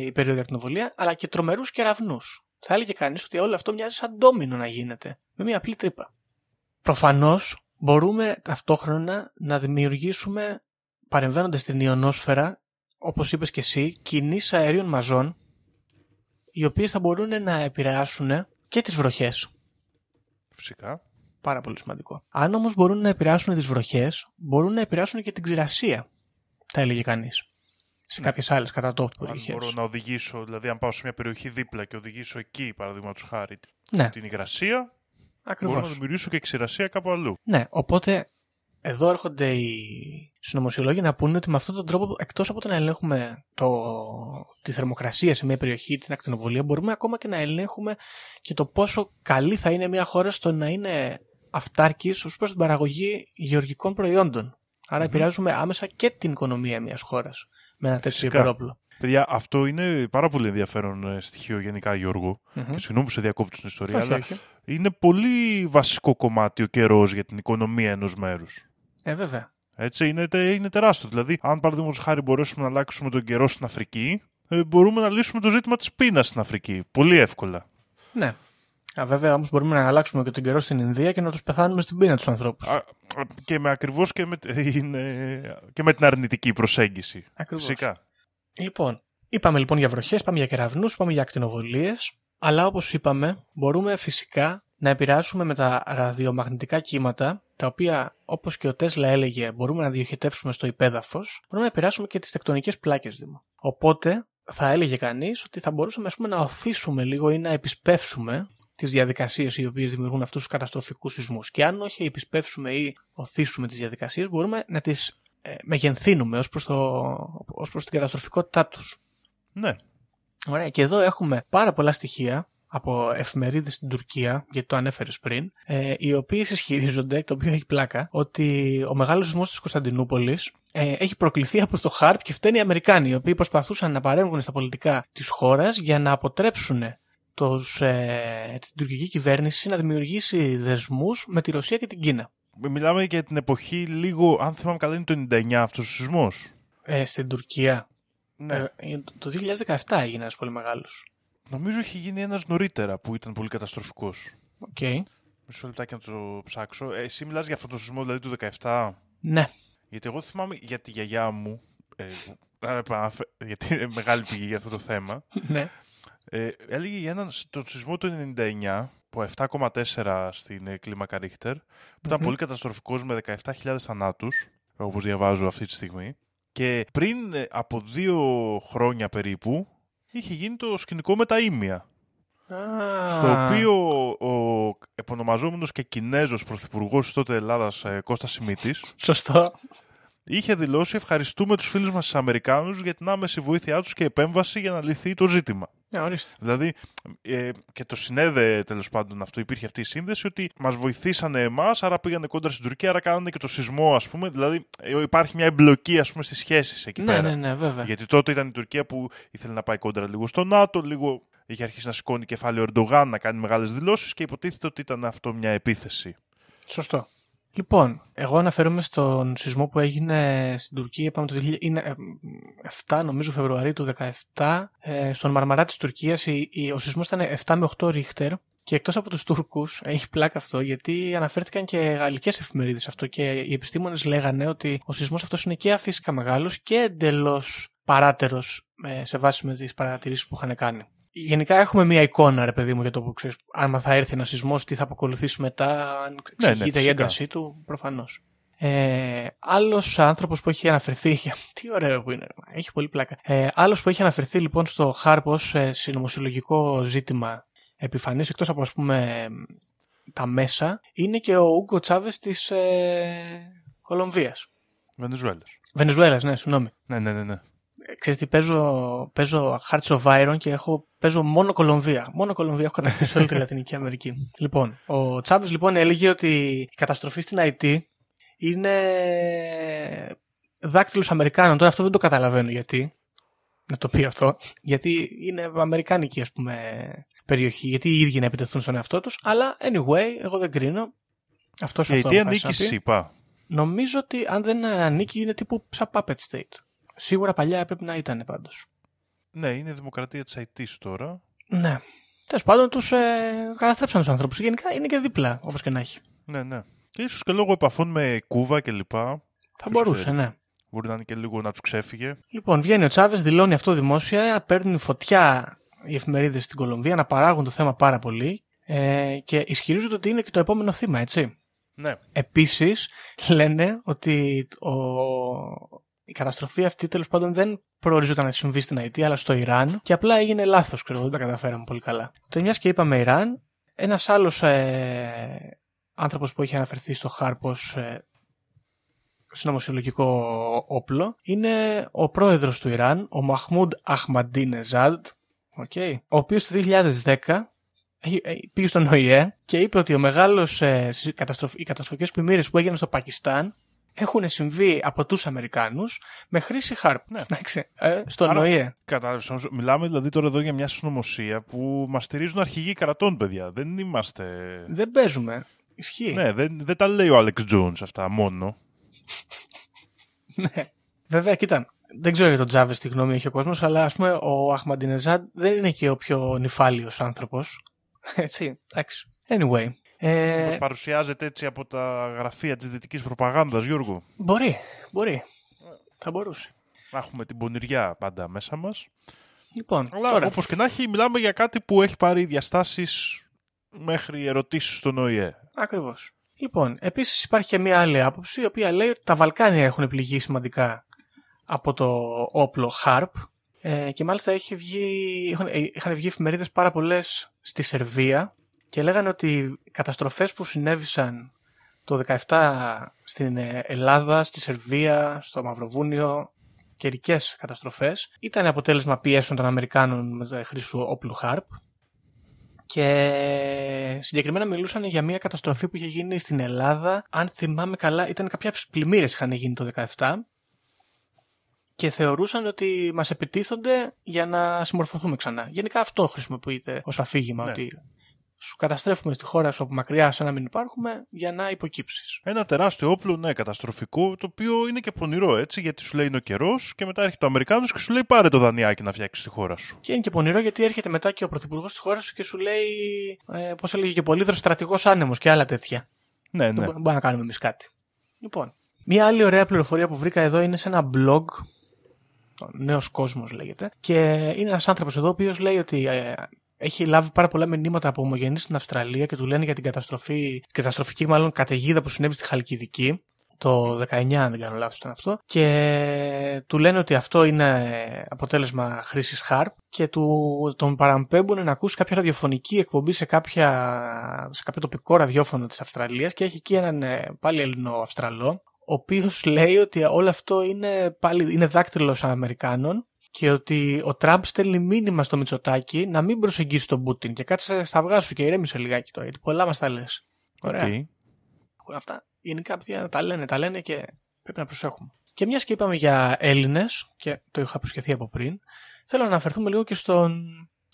η περίοδο ακτινοβολία, αλλά και τρομερούς κεραυνού. Θα έλεγε κανείς ότι όλο αυτό μοιάζει σαν ντόμινο να γίνεται, με μία απλή τρύπα. Προφανώς μπορούμε ταυτόχρονα να δημιουργήσουμε, παρεμβαίνοντας στην ιονόσφαιρα, όπως είπες και εσύ, κινήσει αερίων μαζών, οι οποίες θα μπορούν να επηρεάσουν και τις βροχές. Φυσικά. Πάρα πολύ σημαντικό. Αν όμως μπορούν να επηρεάσουν τις βροχές, μπορούν να επηρεάσουν και την ξηρασία, θα έλεγε κανείς. Σε ναι. κάποιες άλλες κατά τόπου περιοχές. Αν μπορώ να οδηγήσω, δηλαδή, αν πάω σε μια περιοχή δίπλα και οδηγήσω εκεί, παραδείγματος χάρη, ναι. την υγρασία, Ακριβώς. μπορώ να δημιουργήσω και ξηρασία κάπου αλλού. Ναι, οπότε εδώ έρχονται οι συνωμοσιολόγοι να πούνε ότι με αυτόν τον τρόπο, εκτός από το να ελέγχουμε το, τη θερμοκρασία σε μια περιοχή, την ακτινοβολία, μπορούμε ακόμα και να ελέγχουμε και το πόσο καλή θα είναι μια χώρα στο να είναι αυτάρκης ως προς την παραγωγή γεωργικών προϊόντων. Άρα mm-hmm. επηρεάζουμε άμεσα και την οικονομία μιας χώρας με ένα τέτοιο υπερόπλο. Παιδιά, αυτό είναι πάρα πολύ ενδιαφέρον ε, στοιχείο γενικά, Γιώργο. Mm-hmm. Και συγγνώμη που σε διακόπτω στην ιστορία, όχι, αλλά όχι. είναι πολύ βασικό κομμάτι ο καιρός για την οικονομία ενός μέρους. Ε, βέβαια. Έτσι, είναι, είναι τεράστιο. Δηλαδή, αν παραδείγματος χάρη μπορέσουμε να αλλάξουμε τον καιρό στην Αφρική, ε, μπορούμε να λύσουμε το ζήτημα της πείνας στην Αφρική. Πολύ εύκολα. Ναι. Α, βέβαια, όμως μπορούμε να αλλάξουμε και τον καιρό στην Ινδία και να τους πεθάνουμε στην πείνα τους ανθρώπους. Και με ακριβώς και, με, και με την αρνητική προσέγγιση. Ακριβώς. Φυσικά. Λοιπόν, είπαμε λοιπόν για βροχές, είπαμε για κεραυνούς, είπαμε για ακτινοβολίες. Αλλά όπως είπαμε, μπορούμε φυσικά να επηρεάσουμε με τα ραδιομαγνητικά κύματα, τα οποία όπως και ο Τέσλα έλεγε μπορούμε να διοχετεύσουμε στο υπέδαφος, μπορούμε να επηρεάσουμε και τις τεκτονικές πλάκες Δήμο. Οπότε θα έλεγε κανείς ότι θα μπορούσαμε ας πούμε, να οθήσουμε λίγο ή να επισπεύσουμε τις διαδικασίες οι οποίες δημιουργούν αυτούς τους καταστροφικούς σεισμούς. Και αν όχι επισπεύσουμε ή οθήσουμε τις διαδικασίες, μπορούμε να τις ε, μεγενθύνουμε ως προς προς την καταστροφικότητά τους. Ναι. Ωραία. Και εδώ έχουμε πάρα πολλά στοιχεία από εφημερίδες στην Τουρκία, γιατί το ανέφερες πριν, ε, οι οποίες ισχυρίζονται, το οποίο έχει πλάκα, ότι ο μεγάλος σεισμός της Κωνσταντινούπολης ε, έχει προκληθεί από το ΧΑΡΠ και φταίνει οι Αμερικάνοι, οι οποίοι προσπαθούσαν να παρέμβουν στα πολιτικά της χώρας για να αποτρέψουν τους, ε, την τουρκική κυβέρνηση να δημιουργήσει δεσμούς με τη Ρωσία και την Κίνα. Μιλάμε για την εποχή λίγο, αν θυμάμαι καλά, είναι το 99 αυτό ο σεισμό. Ε, στην Τουρκία. Ναι. Ε, το 2017 έγινε ένα πολύ μεγάλο. Νομίζω έχει γίνει ένα νωρίτερα που ήταν πολύ καταστροφικό. Ok. Okay. Μισό λεπτάκι να το ψάξω. Ε, εσύ μιλάς για αυτό το σεισμό δηλαδή του 17. Ναι. Γιατί εγώ θυμάμαι για τη γιαγιά μου. Ε, γιατί είναι μεγάλη πηγή για αυτό το θέμα. ναι. Ε, έλεγε για έναν τον σεισμό του 99 που 7,4 στην ε, κλίμακα Ρίχτερ που ήταν πολύ καταστροφικός με 17.000 θανάτους όπως διαβάζω αυτή τη στιγμή και πριν ε, από δύο χρόνια περίπου είχε γίνει το σκηνικό με τα ίμια. Στο οποίο ο επωνομαζόμενος και Κινέζος πρωθυπουργός τότε Ελλάδας ε, Κώστας Σιμίτης Σωστό. είχε δηλώσει ευχαριστούμε τους φίλους μας τους Αμερικάνους για την άμεση βοήθειά τους και επέμβαση για να λυθεί το ζήτημα. Ναι, ορίστε. Δηλαδή, ε, και το συνέδε τέλος πάντων αυτό, υπήρχε αυτή η σύνδεση ότι μας βοηθήσανε εμάς, άρα πήγανε κόντρα στην Τουρκία, άρα κάνανε και το σεισμό, ας πούμε. Δηλαδή, ε, υπάρχει μια εμπλοκή, ας πούμε, στις σχέσεις εκεί Ναι, πέρα. ναι, ναι, βέβαια. Γιατί τότε ήταν η Τουρκία που ήθελε να πάει κόντρα λίγο στο ΝΑΤΟ, λίγο είχε αρχίσει να σηκώνει κεφάλι ο Ερντογάν, να κάνει μεγάλες δηλώσεις και υποτίθεται ότι ήταν αυτό μια επίθεση. Σωστό. Λοιπόν, εγώ αναφέρομαι στον σεισμό που έγινε στην Τουρκία, είπαμε το 2000 είναι, ε, 7 νομίζω Φεβρουαρίου του 2017, ε, στον Μαρμαρά της Τουρκίας. Η, η- ο σεισμός ήταν 7 με 8 ρίχτερ και εκτός από τους Τούρκους, *laughs* έχει πλάκα αυτό, γιατί αναφέρθηκαν και γαλλικές εφημερίδες αυτό και οι επιστήμονες λέγανε ότι ο σεισμός αυτός είναι και αφύσικα μεγάλος και εντελώς παράτερος ε, σε βάση με τις παρατηρήσεις που είχαν κάνει. Γενικά έχουμε μία εικόνα, ρε παιδί μου, για το που ξέρεις. Αν θα έρθει ένα σεισμός, τι θα αποκολουθήσει μετά, αν ναι, εξηγείται η φυσικά. έντασή του, προφανώς. Ε, Άλλος άνθρωπος που έχει αναφερθεί. *laughs* Τι ωραίο που είναι, ρε, έχει πολύ πλάκα. Ε, Άλλος που έχει αναφερθεί λοιπόν στο Χάρπο σε συνωμοσιολογικό ζήτημα επιφανής, εκτός από ας πούμε τα μέσα, είναι και ο Ούγκο Τσάβες της ε, Κολομβίας. Βενεζουέλας. Βενεζουέλας, ναι, συγγνώμη. Ναι, ναι, ναι. ναι. Ε, Ξέρεις τι, παίζω, παίζω Hearts of Iron και έχω, παίζω μόνο Κολομβία. Μόνο Κολομβία έχω κατακτήσει όλη τη Λατινική Αμερική. Λοιπόν, ο Τσάβες λοιπόν έλεγε ότι η καταστροφή στην IT είναι δάκτυλος Αμερικάνων. Τώρα αυτό δεν το καταλαβαίνω γιατί. Να το πει αυτό. Γιατί είναι αμερικάνικη ας πούμε περιοχή. Γιατί οι ίδιοι να επιτεθούν στον εαυτό τους. Αλλά anyway, εγώ δεν κρίνω. Αυτός Η αυτό αιτία αποφάσισε ανήκει να πει. στη ΣΥΠΑ. Νομίζω ότι αν δεν ανήκει είναι τύπου σαν puppet state. Σίγουρα παλιά έπρεπε να ήταν πάντως. Ναι, είναι η δημοκρατία της IT τώρα. Ναι. Τέλος πάντων, τους ε, καταστρέψαν τους ανθρώπους. Γενικά είναι και δίπλα, όπως και να έχει. Ναι, ναι. Και ίσως και λόγω επαφών με Κούβα και λοιπά. Θα Ποιος μπορούσε, ξέρει. ναι. Μπορεί να είναι και λίγο να τους ξέφυγε. Λοιπόν, βγαίνει ο Τσάβες, δηλώνει αυτό δημόσια, παίρνουν φωτιά οι εφημερίδες στην Κολομβία να παράγουν το θέμα πάρα πολύ ε, και ισχυρίζονται ότι είναι και το επόμενο θύμα, έτσι. Ναι. Επίσης λένε ότι ο... η καταστροφή αυτή τέλος πάντων δεν προοριζόταν να συμβεί στην Αϊτή αλλά στο Ιράν και απλά έγινε λάθος, ξέρω, δεν τα καταφέραμε πολύ καλά. Το μιας και είπαμε Ιράν, ένας άλλος ε, άνθρωπος που είχε αναφερθεί στο Χάρπος ε, συνωμοσιολογικό όπλο είναι ο πρόεδρος του Ιράν, ο Μαχμούντ Αχμαντίνεζάντ, okay, ο οποίος το 2010 έχει- ε, πήγε στον ΟΗΕ και είπε ότι ο μεγάλος, ε, συ- καταστροφ, οι καταστροφικές πλημμύρες που έγιναν στο Πακιστάν έχουν συμβεί από τους Αμερικάνους με χρήση χάρπ. Ναι. Εντάξει, ε, στον Άρα- ΟΗΕ. Κατάλαβες, όμως, μιλάμε δηλαδή τώρα εδώ για μια συνωμοσία που μας στηρίζουν αρχηγοί κρατών, παιδιά. Δεν είμαστε. Δεν παίζουμε. Ισχύει. Ναι, δεν, δεν τα λέει ο Άλεξ Jones αυτά μόνο. Ναι. Βέβαια, κοίτα, δεν ξέρω για τον Τζάβες τι γνώμη έχει ο κόσμος, αλλά ας πούμε ο Αχμαντινεζάντ δεν είναι και ο πιο νυφάλιος άνθρωπος. Έτσι, εντάξει. Anyway. Ε, Πώς παρουσιάζεται έτσι από τα γραφεία της δυτικής προπαγάνδας, Γιώργο; μπορεί, μπορεί. Θα μπορούσε. Να έχουμε την πονηριά πάντα μέσα μας. Λοιπόν, Αλλά τώρα, όπως και να έχει, μιλάμε για κάτι που έχει πάρει διαστάσεις μέχρι ερωτήσεις στον ΟΗΕ. Ακριβώς. Λοιπόν, επίσης υπάρχει και μία άλλη άποψη, η οποία λέει ότι τα Βαλκάνια έχουν πληγεί σημαντικά από το όπλο HARP. Ε, και μάλιστα έχει βγει, είχαν, ε, είχαν βγει εφημερίδες πάρα πολλές στη Σερβία και λέγανε ότι οι καταστροφές που συνέβησαν το 17 στην ε, Ελλάδα, στη Σερβία, στο Μαυροβούνιο, καιρικέ καταστροφές, ήταν αποτέλεσμα πιέσεων των Αμερικάνων με το χρήση του όπλου HARP και συγκεκριμένα μιλούσαν για μια καταστροφή που είχε γίνει στην Ελλάδα. Αν θυμάμαι καλά, ήταν κάποια πλημμύρες είχαν γίνει το 17 και θεωρούσαν ότι μας επιτίθονται για να συμμορφωθούμε ξανά. Γενικά αυτό χρησιμοποιείται ως αφήγημα, Ναι. ότι σου καταστρέφουμε στη χώρα σου από μακριά σαν να μην υπάρχουμε για να υποκύψεις. Ένα τεράστιο όπλο, ναι, καταστροφικό, το οποίο είναι και πονηρό έτσι, γιατί σου λέει είναι ο καιρός και μετά έρχεται ο Αμερικάνος και σου λέει πάρε το δανειάκι να φτιάξεις τη χώρα σου. Και είναι και πονηρό γιατί έρχεται μετά και ο πρωθυπουργός τη χώρα σου και σου λέει, ε, πώς έλεγε και ο Πολύδρος, στρατηγός άνεμος και άλλα τέτοια. Ναι, Δεν ναι. μπο- μπορούμε να κάνουμε εμείς κάτι. Λοιπόν, μια άλλη ωραία πληροφορία που βρήκα εδώ είναι σε ένα blog. Ο Νέος Κόσμος λέγεται. Και είναι ένας άνθρωπος εδώ ο οποίος λέει ότι ε, έχει λάβει πάρα πολλά μηνύματα από ομογενείς στην Αυστραλία και του λένε για την καταστροφή, καταστροφική μάλλον καταιγίδα που συνέβη στη Χαλκιδική. Το 19, αν δεν κάνω λάθος ήταν αυτό. Και του λένε ότι αυτό είναι αποτέλεσμα χρήσης HARP και του, τον παραμπέμπουν να ακούσει κάποια ραδιοφωνική εκπομπή σε, κάποια, σε κάποιο τοπικό ραδιόφωνο της Αυστραλίας και έχει εκεί έναν ε, πάλι Ελληνοαυστραλό ο οποίος λέει ότι όλο αυτό είναι, πάλι, είναι δάκτυλος Αμερικάνων και ότι ο Τραμπ στέλνει μήνυμα στο Μητσοτάκη να μην προσεγγίσει τον Πούτιν και κάτσε στα αυγά σου και ηρέμησε λιγάκι τώρα, γιατί πολλά μας τα λες. Ωραία. Οκ. Αυτά γενικά παιδιά τα λένε, τα λένε και πρέπει να προσέχουμε. Και μιας και είπαμε για Έλληνες, και το είχα υποσχεθεί από πριν, θέλω να αναφερθούμε λίγο και στον,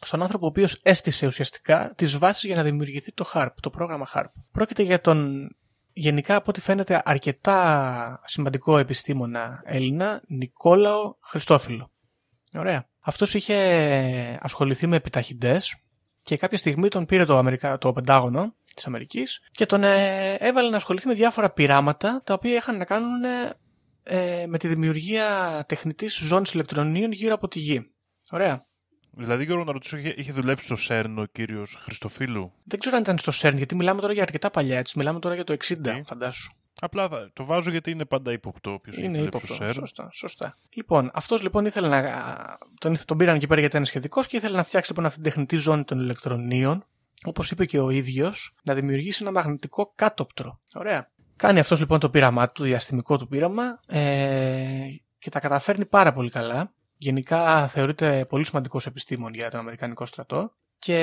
στον άνθρωπο ο οποίος έστησε ουσιαστικά τις βάσεις για να δημιουργηθεί το HARP, το πρόγραμμα HARP. Πρόκειται για τον γενικά από ό,τι φαίνεται αρκετά σημαντικό επιστήμονα Έλληνα, Νικόλαο Χριστόφυλλο. Ωραία. Αυτός είχε ασχοληθεί με επιταχυντές και κάποια στιγμή τον πήρε το, Αμερικα... το Πεντάγωνο της Αμερικής και τον ε, έβαλε να ασχοληθεί με διάφορα πειράματα τα οποία είχαν να κάνουν ε, με τη δημιουργία τεχνητής ζώνης ηλεκτρονίων γύρω από τη Γη. Ωραία. Δηλαδή, Γιώργο, να ρωτήσω, είχε, είχε δουλέψει στο ΣΕΡΝ ο κύριος Χριστοφίλου; Δεν ξέρω αν ήταν στο CERN γιατί μιλάμε τώρα για αρκετά παλιά έτσι. Μιλάμε τώρα για το 60 Ναι. φαντάσου. Απλά θα- το βάζω γιατί είναι πάντα ύποπτο όποιος έχει Είναι δουλέψει ύποπτο. στο ΣΕΡΝ. Σωστά, σωστά. Λοιπόν, αυτός λοιπόν ήθελε να. Τον, ήθε- τον πήραν εκεί πέρα γιατί ήταν σχετικός και ήθελε να φτιάξει λοιπόν αυτή την τεχνητή ζώνη των ηλεκτρονίων. Όπως είπε και ο ίδιος, να δημιουργήσει ένα μαγνητικό κάτωπτρο. Ωραία. Κάνει αυτός λοιπόν το πείραμά του, το διαστημικό του πείραμα ε, και τα καταφέρνει πάρα πολύ καλά. Γενικά θεωρείται πολύ σημαντικός επιστήμον για τον Αμερικανικό στρατό. Και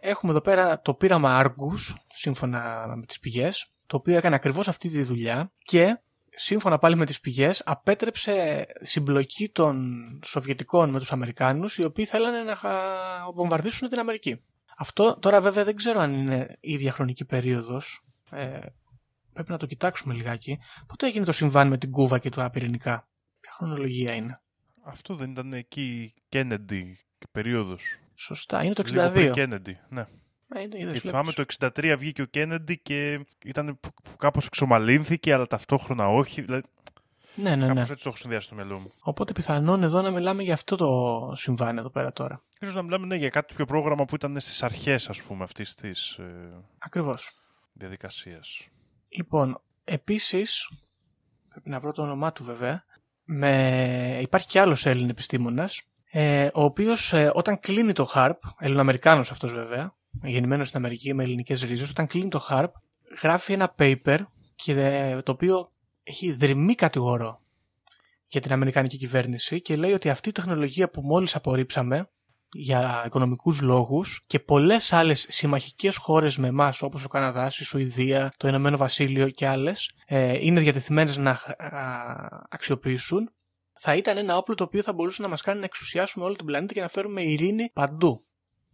έχουμε εδώ πέρα το πείραμα Argus, σύμφωνα με τις πηγές, το οποίο έκανε ακριβώς αυτή τη δουλειά και σύμφωνα πάλι με τις πηγές απέτρεψε συμπλοκή των Σοβιετικών με τους Αμερικάνους οι οποίοι θέλανε να χα- βομβαρδίσουν την Αμερική. Αυτό τώρα βέβαια δεν ξέρω αν είναι η ίδια χρονική περίοδος. Ε, πρέπει να το κοιτάξουμε λιγάκι. Πότε έγινε το συμβάν με την Κούβα και τα πυρηνικά; Ποια χρονολογία είναι; Αυτό δεν ήταν εκεί η Kennedy περίοδος. Σωστά, είναι το 62. Λίγο πριν Kennedy. Ναι. Ε, είναι- είδες, Γιατί βλέπεις. θυμάμαι το 63 βγήκε ο Kennedy και ήταν κάπως εξομαλύνθηκε, αλλά ταυτόχρονα όχι. Δηλαδή, Ναι, ναι, κάπως ναι. έτσι το έχω συνδυάσει στο μυαλό μου. Οπότε πιθανόν εδώ να μιλάμε για αυτό το συμβάν εδώ πέρα τώρα. Ίσως να μιλάμε ναι, για κάτι πιο πρόγραμμα που ήταν στις αρχές, ας πούμε, αυτής της ε, Ακριβώς. διαδικασίας. Λοιπόν, επίσης, πρέπει να βρω το όνομά του βέβαια, με... υπάρχει και άλλος Έλλην επιστήμονας, ε, ο οποίος ε, όταν κλείνει το HARP, Ελληνοαμερικάνος αυτός βέβαια, γεννημένος στην Αμερική με ελληνικές ρίζες, όταν κλείνει το HARP, γράφει ένα paper και, ε, το οποίο έχει δρυμή κατηγορό για την Αμερικανική κυβέρνηση και λέει ότι αυτή η τεχνολογία που μόλις απορρίψαμε για οικονομικούς λόγους και πολλές άλλες συμμαχικές χώρες με εμάς όπως ο Καναδάς, η Σουηδία, το Ηνωμένο Βασίλειο και άλλες ε, είναι διατεθειμένες να α, αξιοποιήσουν θα ήταν ένα όπλο το οποίο θα μπορούσε να μας κάνει να εξουσιάσουμε όλο τον πλανήτη και να φέρουμε ειρήνη παντού.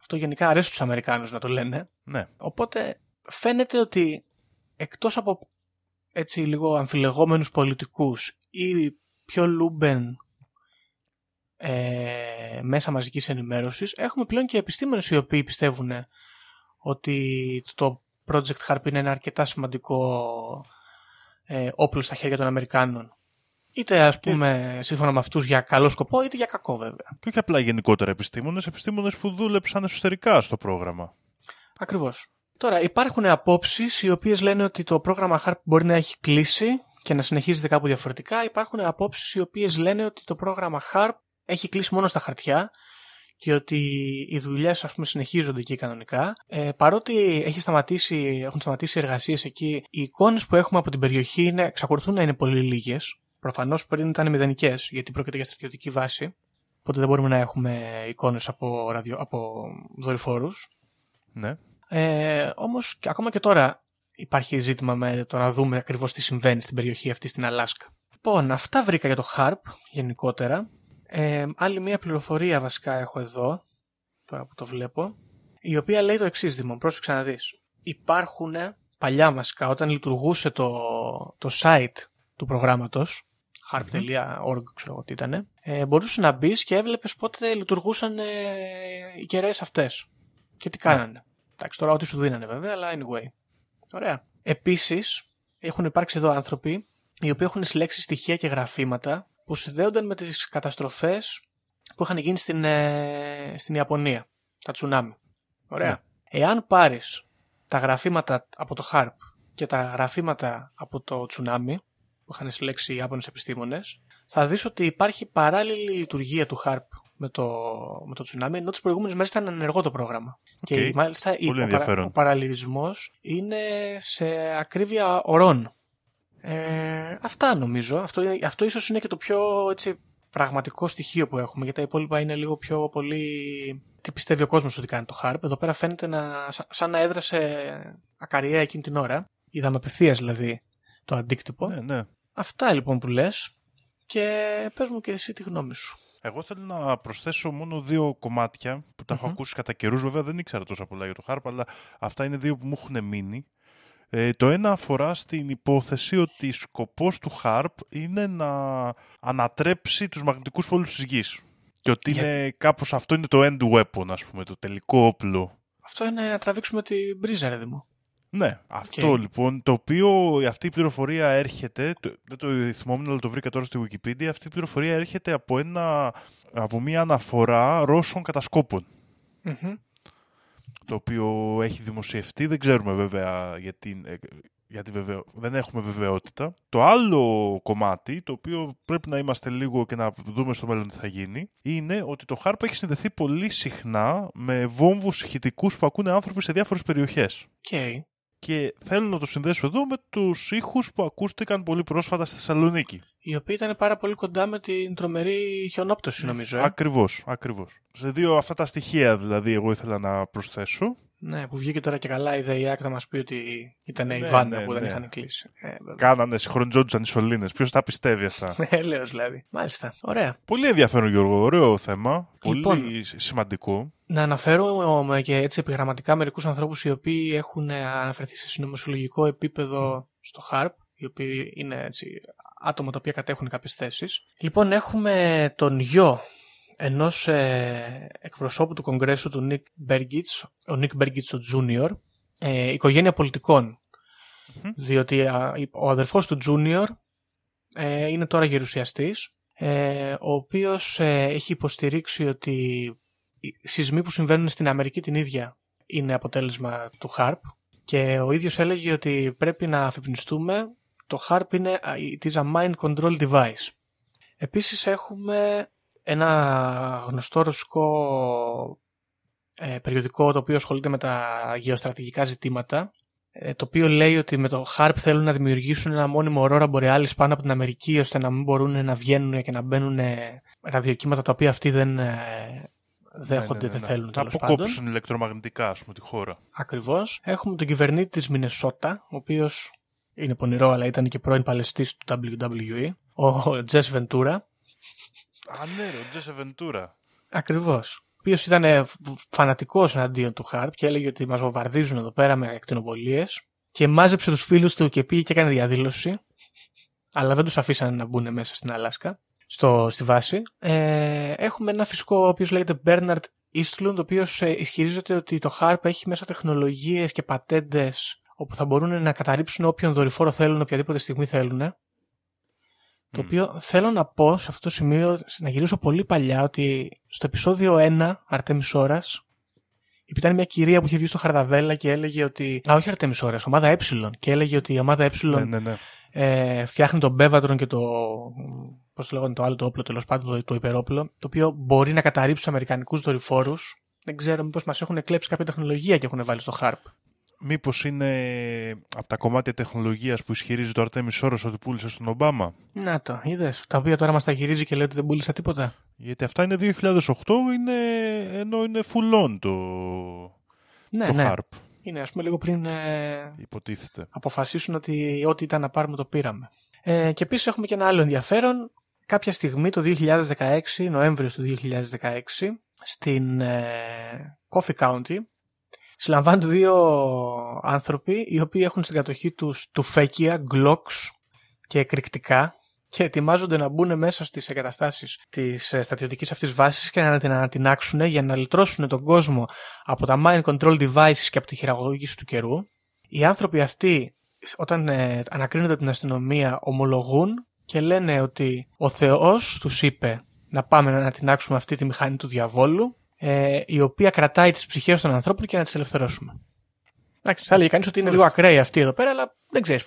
Αυτό γενικά αρέσει στους Αμερικάνους να το λένε. Ναι. Οπότε φαίνεται ότι εκτός από έτσι λίγο αμφιλεγόμενους πολιτικούς ή πιο λούμπεν ε, μέσα μαζικής ενημέρωσης έχουμε πλέον και επιστήμονες οι οποίοι πιστεύουν ότι το Project Harp είναι ένα αρκετά σημαντικό ε, όπλο στα χέρια των Αμερικάνων. Είτε ας πούμε σύμφωνα με αυτούς για καλό σκοπό είτε για κακό βέβαια. Και όχι απλά γενικότερα επιστήμονες, επιστήμονες που δούλεψαν εσωτερικά στο πρόγραμμα. Ακριβώς. Τώρα υπάρχουν απόψεις οι οποίες λένε ότι το πρόγραμμα HARP μπορεί να έχει κλείσει και να συνεχίζεται κάπου διαφορετικά. Υπάρχουν απόψεις οι οποίες λένε ότι το πρόγραμμα HARP έχει κλείσει μόνο στα χαρτιά και ότι οι δουλειές ας πούμε συνεχίζονται εκεί κανονικά. Ε, παρότι έχει σταματήσει, έχουν σταματήσει εργασίες εκεί, οι εικόνες που έχουμε από την περιοχή είναι, εξακολουθούν να είναι πολύ λίγες. Προφανώς πριν ήταν μηδενικές, γιατί πρόκειται για στρατιωτική βάση. Οπότε δεν μπορούμε να έχουμε εικόνες από, ραδιο, από δορυφόρους. Ναι. Ε, Όμως ακόμα και τώρα υπάρχει ζήτημα με το να δούμε ακριβώς τι συμβαίνει στην περιοχή αυτή στην Αλάσκα. Λοιπόν, αυτά βρήκα για το HARP γενικότερα. Ε, άλλη μία πληροφορία βασικά έχω εδώ, τώρα που το βλέπω, η οποία λέει το εξής Δήμον, πρόσεξε να δεις. Υπάρχουν παλιά βασικά, όταν λειτουργούσε το, το site του προγράμματος, harp.org ξέρω εγώ τι ήταν, ε, μπορούσες να μπεις και έβλεπες πότε λειτουργούσαν ε, οι κεραίες αυτές και τι κάνανε. Εντάξει, τώρα ό,τι σου δίνανε βέβαια, αλλά anyway. Ωραία. Επίσης, έχουν υπάρξει εδώ άνθρωποι οι οποίοι έχουν συλλέξει στοιχεία και γραφήματα που συνδέονταν με τις καταστροφές που είχαν γίνει στην, ε, στην Ιαπωνία, τα τσουνάμι. Ωραία. Εάν πάρεις τα γραφήματα από το HARP και τα γραφήματα από το τσουνάμι που είχαν συλλέξει οι Ιάπωνες επιστήμονες, θα δεις ότι υπάρχει παράλληλη λειτουργία του HARP με το, με το τσουνάμι, ενώ τις προηγούμενες μέρες ήταν ενεργό το πρόγραμμα. Και μάλιστα η- Πολύ ο, παρα, ενδιαφέρον. ο παραλληλισμός είναι σε ακρίβεια ορών. Ε, αυτά νομίζω. Αυτό, είναι- αυτό ίσως είναι και το πιο έτσι, πραγματικό στοιχείο που έχουμε, γιατί τα υπόλοιπα είναι λίγο πιο πολύ τι πιστεύει ο κόσμος ότι κάνει το HARP. Εδώ πέρα φαίνεται να, σαν να έδρασε ακαριέα εκείνη την ώρα. Είδαμε απευθείας δηλαδή το αντίκτυπο. Ναι, ναι. Αυτά λοιπόν που λες και πες μου και εσύ τη γνώμη σου. Εγώ θέλω να προσθέσω μόνο δύο κομμάτια που τα έχω ακούσει κατά καιρούς. Βέβαια δεν ήξερα τόσο πολλά για το HARP, αλλά αυτά είναι δύο που μου έχουν μείνει. Ε, το ένα αφορά στην υπόθεση ότι σκοπός του HARP είναι να ανατρέψει τους μαγνητικούς πόλους της γης. Και ότι είναι κάπως αυτό είναι το end weapon, ας πούμε, το τελικό όπλο. Αυτό είναι να τραβήξουμε την μπρίζα, ρε μου. Ναι, αυτό λοιπόν, το οποίο αυτή η πληροφορία έρχεται, το, δεν το θυμόμουν αλλά το βρήκα τώρα στη Wikipedia, αυτή η πληροφορία έρχεται από, ένα, από μια αναφορά Ρώσων Το οποίο έχει δημοσιευτεί, δεν ξέρουμε βέβαια γιατί, ε, γιατί βεβαίω, δεν έχουμε βεβαιότητα. Το άλλο κομμάτι, το οποίο πρέπει να είμαστε λίγο και να δούμε στο μέλλον τι θα γίνει, είναι ότι το HARP έχει συνδεθεί πολύ συχνά με βόμβους ηχητικούς που ακούνε άνθρωποι σε διάφορες περιοχές. Okay. Και θέλω να το συνδέσω εδώ με τους ήχους που ακούστηκαν πολύ πρόσφατα στη Θεσσαλονίκη. Η οποία ήταν πάρα πολύ κοντά με την τρομερή χιονόπτωση νομίζω. Ε; Ακριβώς, ακριβώς. Σε δύο αυτά τα στοιχεία δηλαδή εγώ ήθελα να προσθέσω. Ναι, που βγήκε τώρα και καλά η ΔΕΙΑΚ να μας πει ότι ήταν ναι, η Βάντα ναι, που δεν ναι. είχαν κλείσει. Ε, Κάνανε, συγχρονιζόντουσαν οι σωλήνες. Ποιος τα πιστεύει αυτά; *laughs* Έλεω δηλαδή. Μάλιστα. Ωραία. Πολύ ενδιαφέρον, Γιώργο. Ωραίο θέμα. Λοιπόν, Πολύ σημαντικό. Να αναφέρω και έτσι επιγραμματικά μερικούς ανθρώπους οι οποίοι έχουν αναφερθεί σε συνωμοσιολογικό επίπεδο στο ΧΑΡΠ, οι οποίοι είναι έτσι, άτομα τα οποία κατέχουν κάποιες θέσεις. Λοιπόν, έχουμε τον γιο ενός ε, εκπροσώπου του Κογκρέσου του Νίκ Μπέργκιτς, ο Νίκ Μπέργκιτς ο Τζούνιορ, ε, οικογένεια διότι ο αδερφός του Τζούνιορ ε, είναι τώρα γερουσιαστής, ε, ο οποίος ε, έχει υποστηρίξει ότι οι σεισμοί που συμβαίνουν στην Αμερική την ίδια είναι αποτέλεσμα του HARP και ο ίδιος έλεγε ότι πρέπει να αφυπνιστούμε. Το HARP είναι it is a mind control device. Επίσης έχουμε ένα γνωστό ρωσικό ε, περιοδικό το οποίο ασχολείται με τα γεωστρατηγικά ζητήματα ε, το οποίο λέει ότι με το HARP θέλουν να δημιουργήσουν ένα μόνιμο ορόρα Borealis πάνω από την Αμερική ώστε να μην μπορούν να βγαίνουν και να μπαίνουν ραδιοκύματα τα οποία αυτοί δεν ε, δέχονται, ναι, ναι, ναι, δεν θέλουν. Θα αποκόψουν ηλεκτρομαγνητικά, ας πούμε, τη χώρα. Ακριβώς. Έχουμε τον κυβερνήτη της Μινεσότα, ο οποίος είναι πονηρό, αλλά ήταν και πρώην παλαιστής του WWE, ο Τζε Βεντούρα. Α, ναι, ο Τζέσσε Βεντούρα. Ακριβώς. Ο οποίος ήταν φανατικός εναντίον του Χαρπ και έλεγε ότι μας βομβαρδίζουν εδώ πέρα με ακτινοβολίε. Και μάζεψε τους φίλους του και πήγε και έκανε διαδήλωση. Αλλά δεν τους αφήσανε να μπουν μέσα στην Αλάσκα, στο, στη βάση. Ε, έχουμε ένα φυσικό ο οποίος λέγεται Bernard Eastlund, ο οποίος ε, ισχυρίζεται ότι το HARP έχει μέσα τεχνολογίες και πατέντες όπου θα μπορούν να καταρρύψουν όποιον δορυφόρο θέλουν, οποιαδήποτε στιγμή θέλουν. Το οποίο θέλω να πω σε αυτό το σημείο, να γυρίσω πολύ παλιά, ότι στο επεισόδιο 1, Αρτέμις Ώρας, ήταν μια κυρία που είχε βγει στο Χαρδαβέλα και έλεγε ότι. Α, όχι Αρτέμις Ώρας, ομάδα Ε. Και έλεγε ότι η ομάδα Ε ναι, ναι, ναι. Ε, φτιάχνει τον Μπέβατρον και το. Πώς το λέγανε το άλλο το όπλο, τέλος πάντων, το, το υπερόπλο, το οποίο μπορεί να καταρρύψει τους Αμερικανικούς δορυφόρους. Δεν ξέρω μήπως μας έχουν κλέψει κάποια τεχνολογία και έχουν βάλει στο HARP. Μήπως είναι από τα κομμάτια τεχνολογίας που ισχυρίζει το Αρτέμι Σόρο ότι πούλησε στον Ομπάμα; Να το, είδες. Τα οποία τώρα μας τα γυρίζει και λέει ότι δεν πούλησα τίποτα. Γιατί αυτά είναι 2008, είναι, ενώ είναι full on το, ναι, το ναι. HARP. Είναι ας πούμε λίγο πριν ε, Υποτίθεται. αποφασίσουν ότι ό,τι ήταν να πάρουμε το πήραμε. Ε, και επίσης έχουμε και ένα άλλο ενδιαφέρον. Κάποια στιγμή το 2016, Νοέμβριος του 2016, στην ε, Coffee County, συλλαμβάνονται δύο άνθρωποι οι οποίοι έχουν στην κατοχή τους τουφέκια, γκλόξ και εκρηκτικά και ετοιμάζονται να μπουν μέσα στις εγκαταστάσεις της ε, στρατιωτικής αυτής βάσης και να την ανατινάξουν για να λυτρώσουν τον κόσμο από τα mind control devices και από τη χειραγωγήση του καιρού. Οι άνθρωποι αυτοί όταν ε, ανακρίνονται την αστυνομία ομολογούν και λένε ότι ο Θεός τους είπε να πάμε να ανατινάξουμε αυτή τη μηχανή του διαβόλου ε, η οποία κρατάει τις ψυχές των ανθρώπων και να τις ελευθερώσουμε. Εντάξει, θα έλεγε κανείς ότι είναι λίγο ακραίοι αυτοί εδώ πέρα, αλλά δεν ξέρεις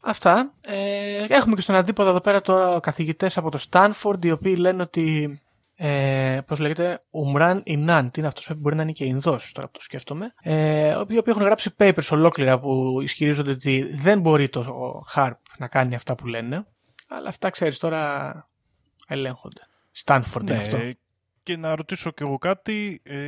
Αυτά. Ε, έχουμε και στον αντίποδο εδώ πέρα τώρα καθηγητές από το Στάνφορντ, οι οποίοι λένε ότι. Ε, Πώς λέγεται, Ουμράν Ινάν. Τι είναι αυτός, μπορεί να είναι και Ινδός τώρα που το σκέφτομαι. Ε, οι οποίοι έχουν γράψει papers ολόκληρα που ισχυρίζονται ότι δεν μπορεί το HARP να κάνει αυτά που λένε. Αλλά αυτά ξέρεις τώρα ελέγχονται. Στάνφορντ είναι Ναι, αυτό. Και να ρωτήσω κι εγώ κάτι. ε,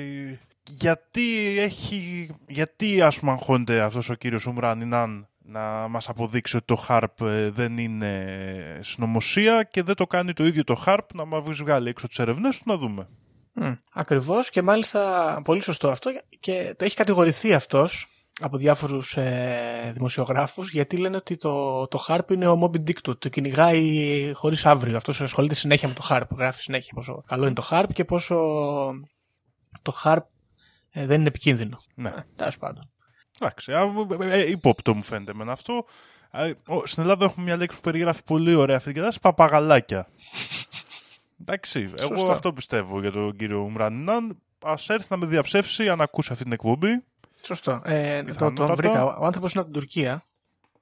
γιατί έχει, γιατί ας πούμε αγχώνεται αυτός ο κύριος Ουμρανινάν να μας αποδείξει ότι το HARP ε, δεν είναι συνωμοσία και δεν το κάνει το ίδιο το HARP να μας βγάλει έξω τις ερευνές του να δούμε. Mm, ακριβώς και μάλιστα πολύ σωστό αυτό και το έχει κατηγορηθεί αυτός από διάφορους ε, δημοσιογράφους γιατί λένε ότι το, το HARP είναι ο Moby Dick του, το κυνηγάει χωρίς αύριο. Αυτός ασχολείται συνέχεια με το HARP, γράφει συνέχεια πόσο καλό είναι το HARP και πόσο το HARP ε, δεν είναι επικίνδυνο. Ναι. Ε, τέλος πάντων. Εντάξει, α, ε, ε, υπόπτω μου φαίνεται με αυτό. Α, ο- Στην Ελλάδα έχουμε μια λέξη που περιγράφει πολύ ωραία αυτή την κατάσταση, παπαγαλάκια. Εντάξει, εγώ Σωστά. αυτό πιστεύω για τον κύριο Ουμρανινάν. Ας έρθει να με διαψεύσει αν ακούσει αυτή την εκπομπή. Σωστό. Ε, το, Πιθανότατα. τον βρήκα. Ο άνθρωπος είναι από την Τουρκία.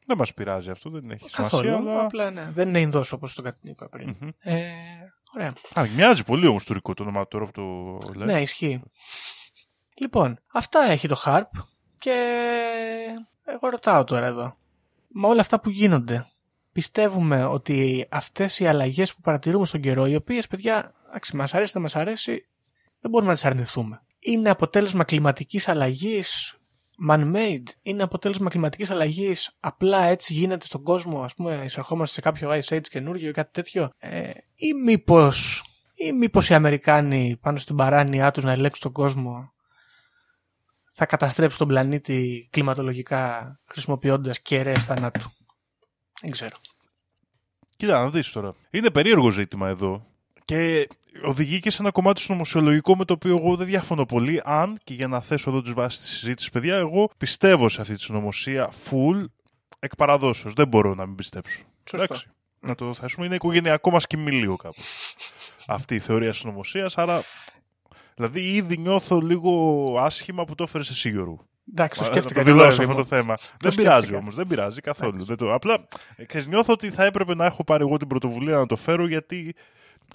Δεν μας πειράζει αυτό, δεν έχει Καθόλου. σημασία. Αλλά... Απλά ναι, δεν είναι Ινδός όπως το είπα πριν. Μμμ. Ε, ωραία. Α, μοιάζει πολύ όμως τουρκικό το όνομα τώρα που το λέει. Ναι, ισχύει. Λοιπόν, αυτά έχει το HARP και εγώ ρωτάω τώρα εδώ. Με όλα αυτά που γίνονται, πιστεύουμε ότι αυτές οι αλλαγές που παρατηρούμε στον καιρό, οι οποίες, παιδιά, εντάξει, μας αρέσει, δεν μας αρέσει, δεν μπορούμε να τις αρνηθούμε. Είναι αποτέλεσμα κλιματικής αλλαγής, man-made, είναι αποτέλεσμα κλιματικής αλλαγής, απλά έτσι γίνεται στον κόσμο, ας πούμε, εισερχόμαστε σε κάποιο Ice Age καινούργιο ή κάτι τέτοιο, ε, ή μήπως ή μήπως οι Αμερικάνοι πάνω στην παράνοιά τους να ελέγξουν τον κόσμο θα καταστρέψουν τον πλανήτη κλιματολογικά χρησιμοποιώντας κεραίες θανάτου. Δεν ξέρω. Κοίτα, να δεις τώρα. Είναι περίεργο ζήτημα εδώ. Και οδηγεί και σε ένα κομμάτι συνωμοσιολογικό με το οποίο εγώ δεν διαφωνώ πολύ. Αν και για να θέσω εδώ τις βάσεις της συζήτησης, παιδιά, εγώ πιστεύω σε αυτή τη συνωμοσία full εκ παραδόσεως. Δεν μπορώ να μην πιστέψω. Σωστό. Να το θέσουμε. Είναι οικογενειακό μας κοιμήλιο κάπου. αυτή η θεωρία συνωμοσίας. Άρα. Δηλαδή, ήδη νιώθω λίγο άσχημα που το έφερες εσύ, Γιώργο. Εντάξει, το Μα, σκέφτηκα. Να και το εγώ, δηλώσω ρε αυτό μου. το θέμα. δεν σκέφτηκα. πειράζει όμως, δεν πειράζει καθόλου. Δεν το... Απλά ε, ξέρεις, νιώθω ότι θα έπρεπε να έχω πάρει εγώ την πρωτοβουλία να το φέρω γιατί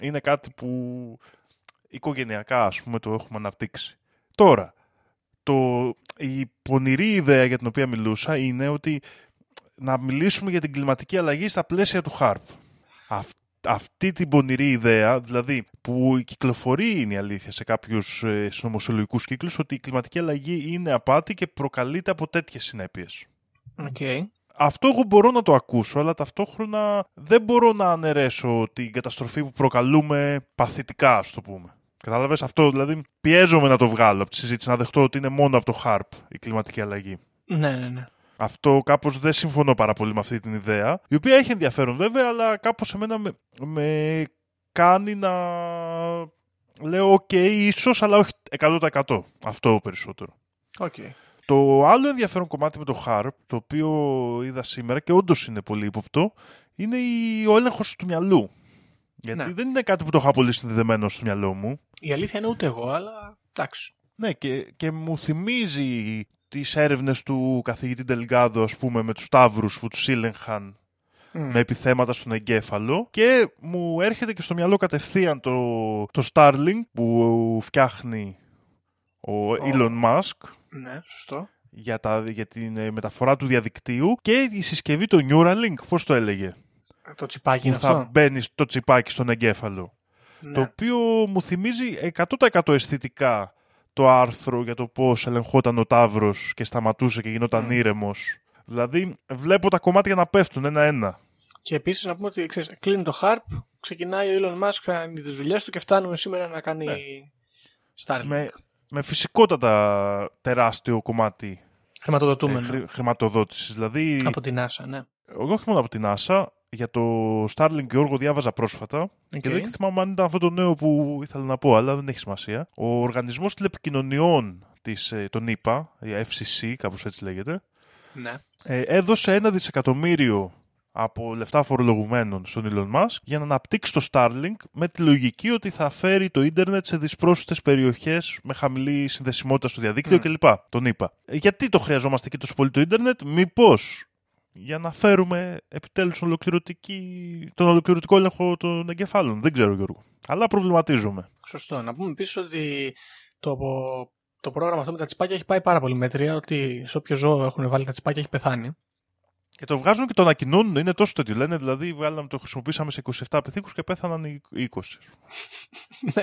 είναι κάτι που οικογενειακά ας πούμε το έχουμε αναπτύξει. Τώρα, το... η πονηρή ιδέα για την οποία μιλούσα είναι ότι να μιλήσουμε για την κλιματική αλλαγή στα πλαίσια του HAARP. Αυ- αυτή την πονηρή ιδέα, δηλαδή που κυκλοφορεί είναι η αλήθεια σε κάποιους ε, συνωμοσιολογικούς κύκλους, ότι η κλιματική αλλαγή είναι απάτη και προκαλείται από τέτοιες συνέπειες. Οκ. Αυτό εγώ μπορώ να το ακούσω, αλλά ταυτόχρονα δεν μπορώ να αναιρέσω την καταστροφή που προκαλούμε παθητικά, ας το πούμε. Κατάλαβες; Αυτό, δηλαδή πιέζομαι να το βγάλω από τη συζήτηση, να δεχτώ ότι είναι μόνο από το HAARP η κλιματική αλλαγή. Ναι, ναι, ναι. Αυτό κάπως δεν συμφωνώ πάρα πολύ με αυτή την ιδέα, η οποία έχει ενδιαφέρον βέβαια, αλλά κάπως εμένα με, με κάνει να λέω οκ, ίσως, αλλά όχι 100%. Αυτό περισσότερο. Οκ. Το άλλο ενδιαφέρον κομμάτι με το HAARP, το οποίο είδα σήμερα και όντως είναι πολύ ύποπτο, είναι η- ο έλεγχος του μυαλού. Γιατί Ναι. δεν είναι κάτι που το είχα πολύ συνδεδεμένο στο μυαλό μου. Η αλήθεια είναι ούτε εγώ, αλλά εντάξει. Ναι, και, και μου θυμίζει τις έρευνες του καθηγητή Ντελγκάδο, ας πούμε, με τους Σταύρους που τους ήλεγχαν Μμ. με επιθέματα στον εγκέφαλο και μου έρχεται και στο μυαλό κατευθείαν το, το Starlink που φτιάχνει ο Elon Musk Ναι, σωστό. για, τα, για την ε, μεταφορά του διαδικτύου και η συσκευή το Neuralink, πώς το έλεγε, Το τσιπάκι είναι που θα αυτό; μπαίνεις το τσιπάκι στον εγκέφαλο. Ναι. Το οποίο μου θυμίζει 100% αισθητικά το άρθρο για το πώς ελεγχόταν ο Ταύρος και σταματούσε και γινόταν Μμ. ήρεμος. Δηλαδή βλέπω τα κομμάτια να πέφτουν ένα-ένα. Και επίσης να πούμε ότι ξέρεις, κλείνει το HARP, ξεκινάει ο Elon Musk, κάνει τις δουλειές του και φτάνουμε σήμερα να κάνει Ναι. Starlink. Με, με φυσικότατα τεράστιο κομμάτι ε, Χρηματοδοτούμενο χρη, χρηματοδότησης. Δηλαδή, από την NASA, ναι. όχι μόνο από την NASA, για το Starlink Γιώργο διάβαζα πρόσφατα και δεν θυμάμαι αν ήταν αυτό το νέο που ήθελα να πω, αλλά δεν έχει σημασία. Ο Οργανισμός Τηλεπικοινωνιών της, ε, των ΗΠΑ, η FCC, κάπως έτσι λέγεται, ναι. ε, έδωσε ένα δισεκατομμύριο από λεφτά φορολογουμένων στον Elon Musk για να αναπτύξει το Starlink με τη λογική ότι θα φέρει το ίντερνετ σε δυσπρόσιτες περιοχές με χαμηλή συνδεσιμότητα στο διαδίκτυο Μμ. κλπ. Τον είπα. Ε, γιατί το χρειαζόμαστε και τόσο πολύ το ίντερνετ, μήπως για να φέρουμε επιτέλους ολοκληρωτική, τον ολοκληρωτικό έλεγχο των εγκεφάλων. Δεν ξέρω Γιώργο. Αλλά προβληματίζομαι. Σωστό. Να πούμε επίσης ότι το, το πρόγραμμα αυτό με τα τσιπάκια έχει πάει πάρα πολύ μέτρια. Ότι σε όποιο ζώο έχουν βάλει τα τσιπάκια έχει πεθάνει. Και το βγάζουν και το ανακοινώνουν, είναι τόσο τέτοιο. Λένε δηλαδή, βγάλαμε, το χρησιμοποίησαμε σε 27 πυθίκου και πέθαναν οι 20. *laughs* Ναι.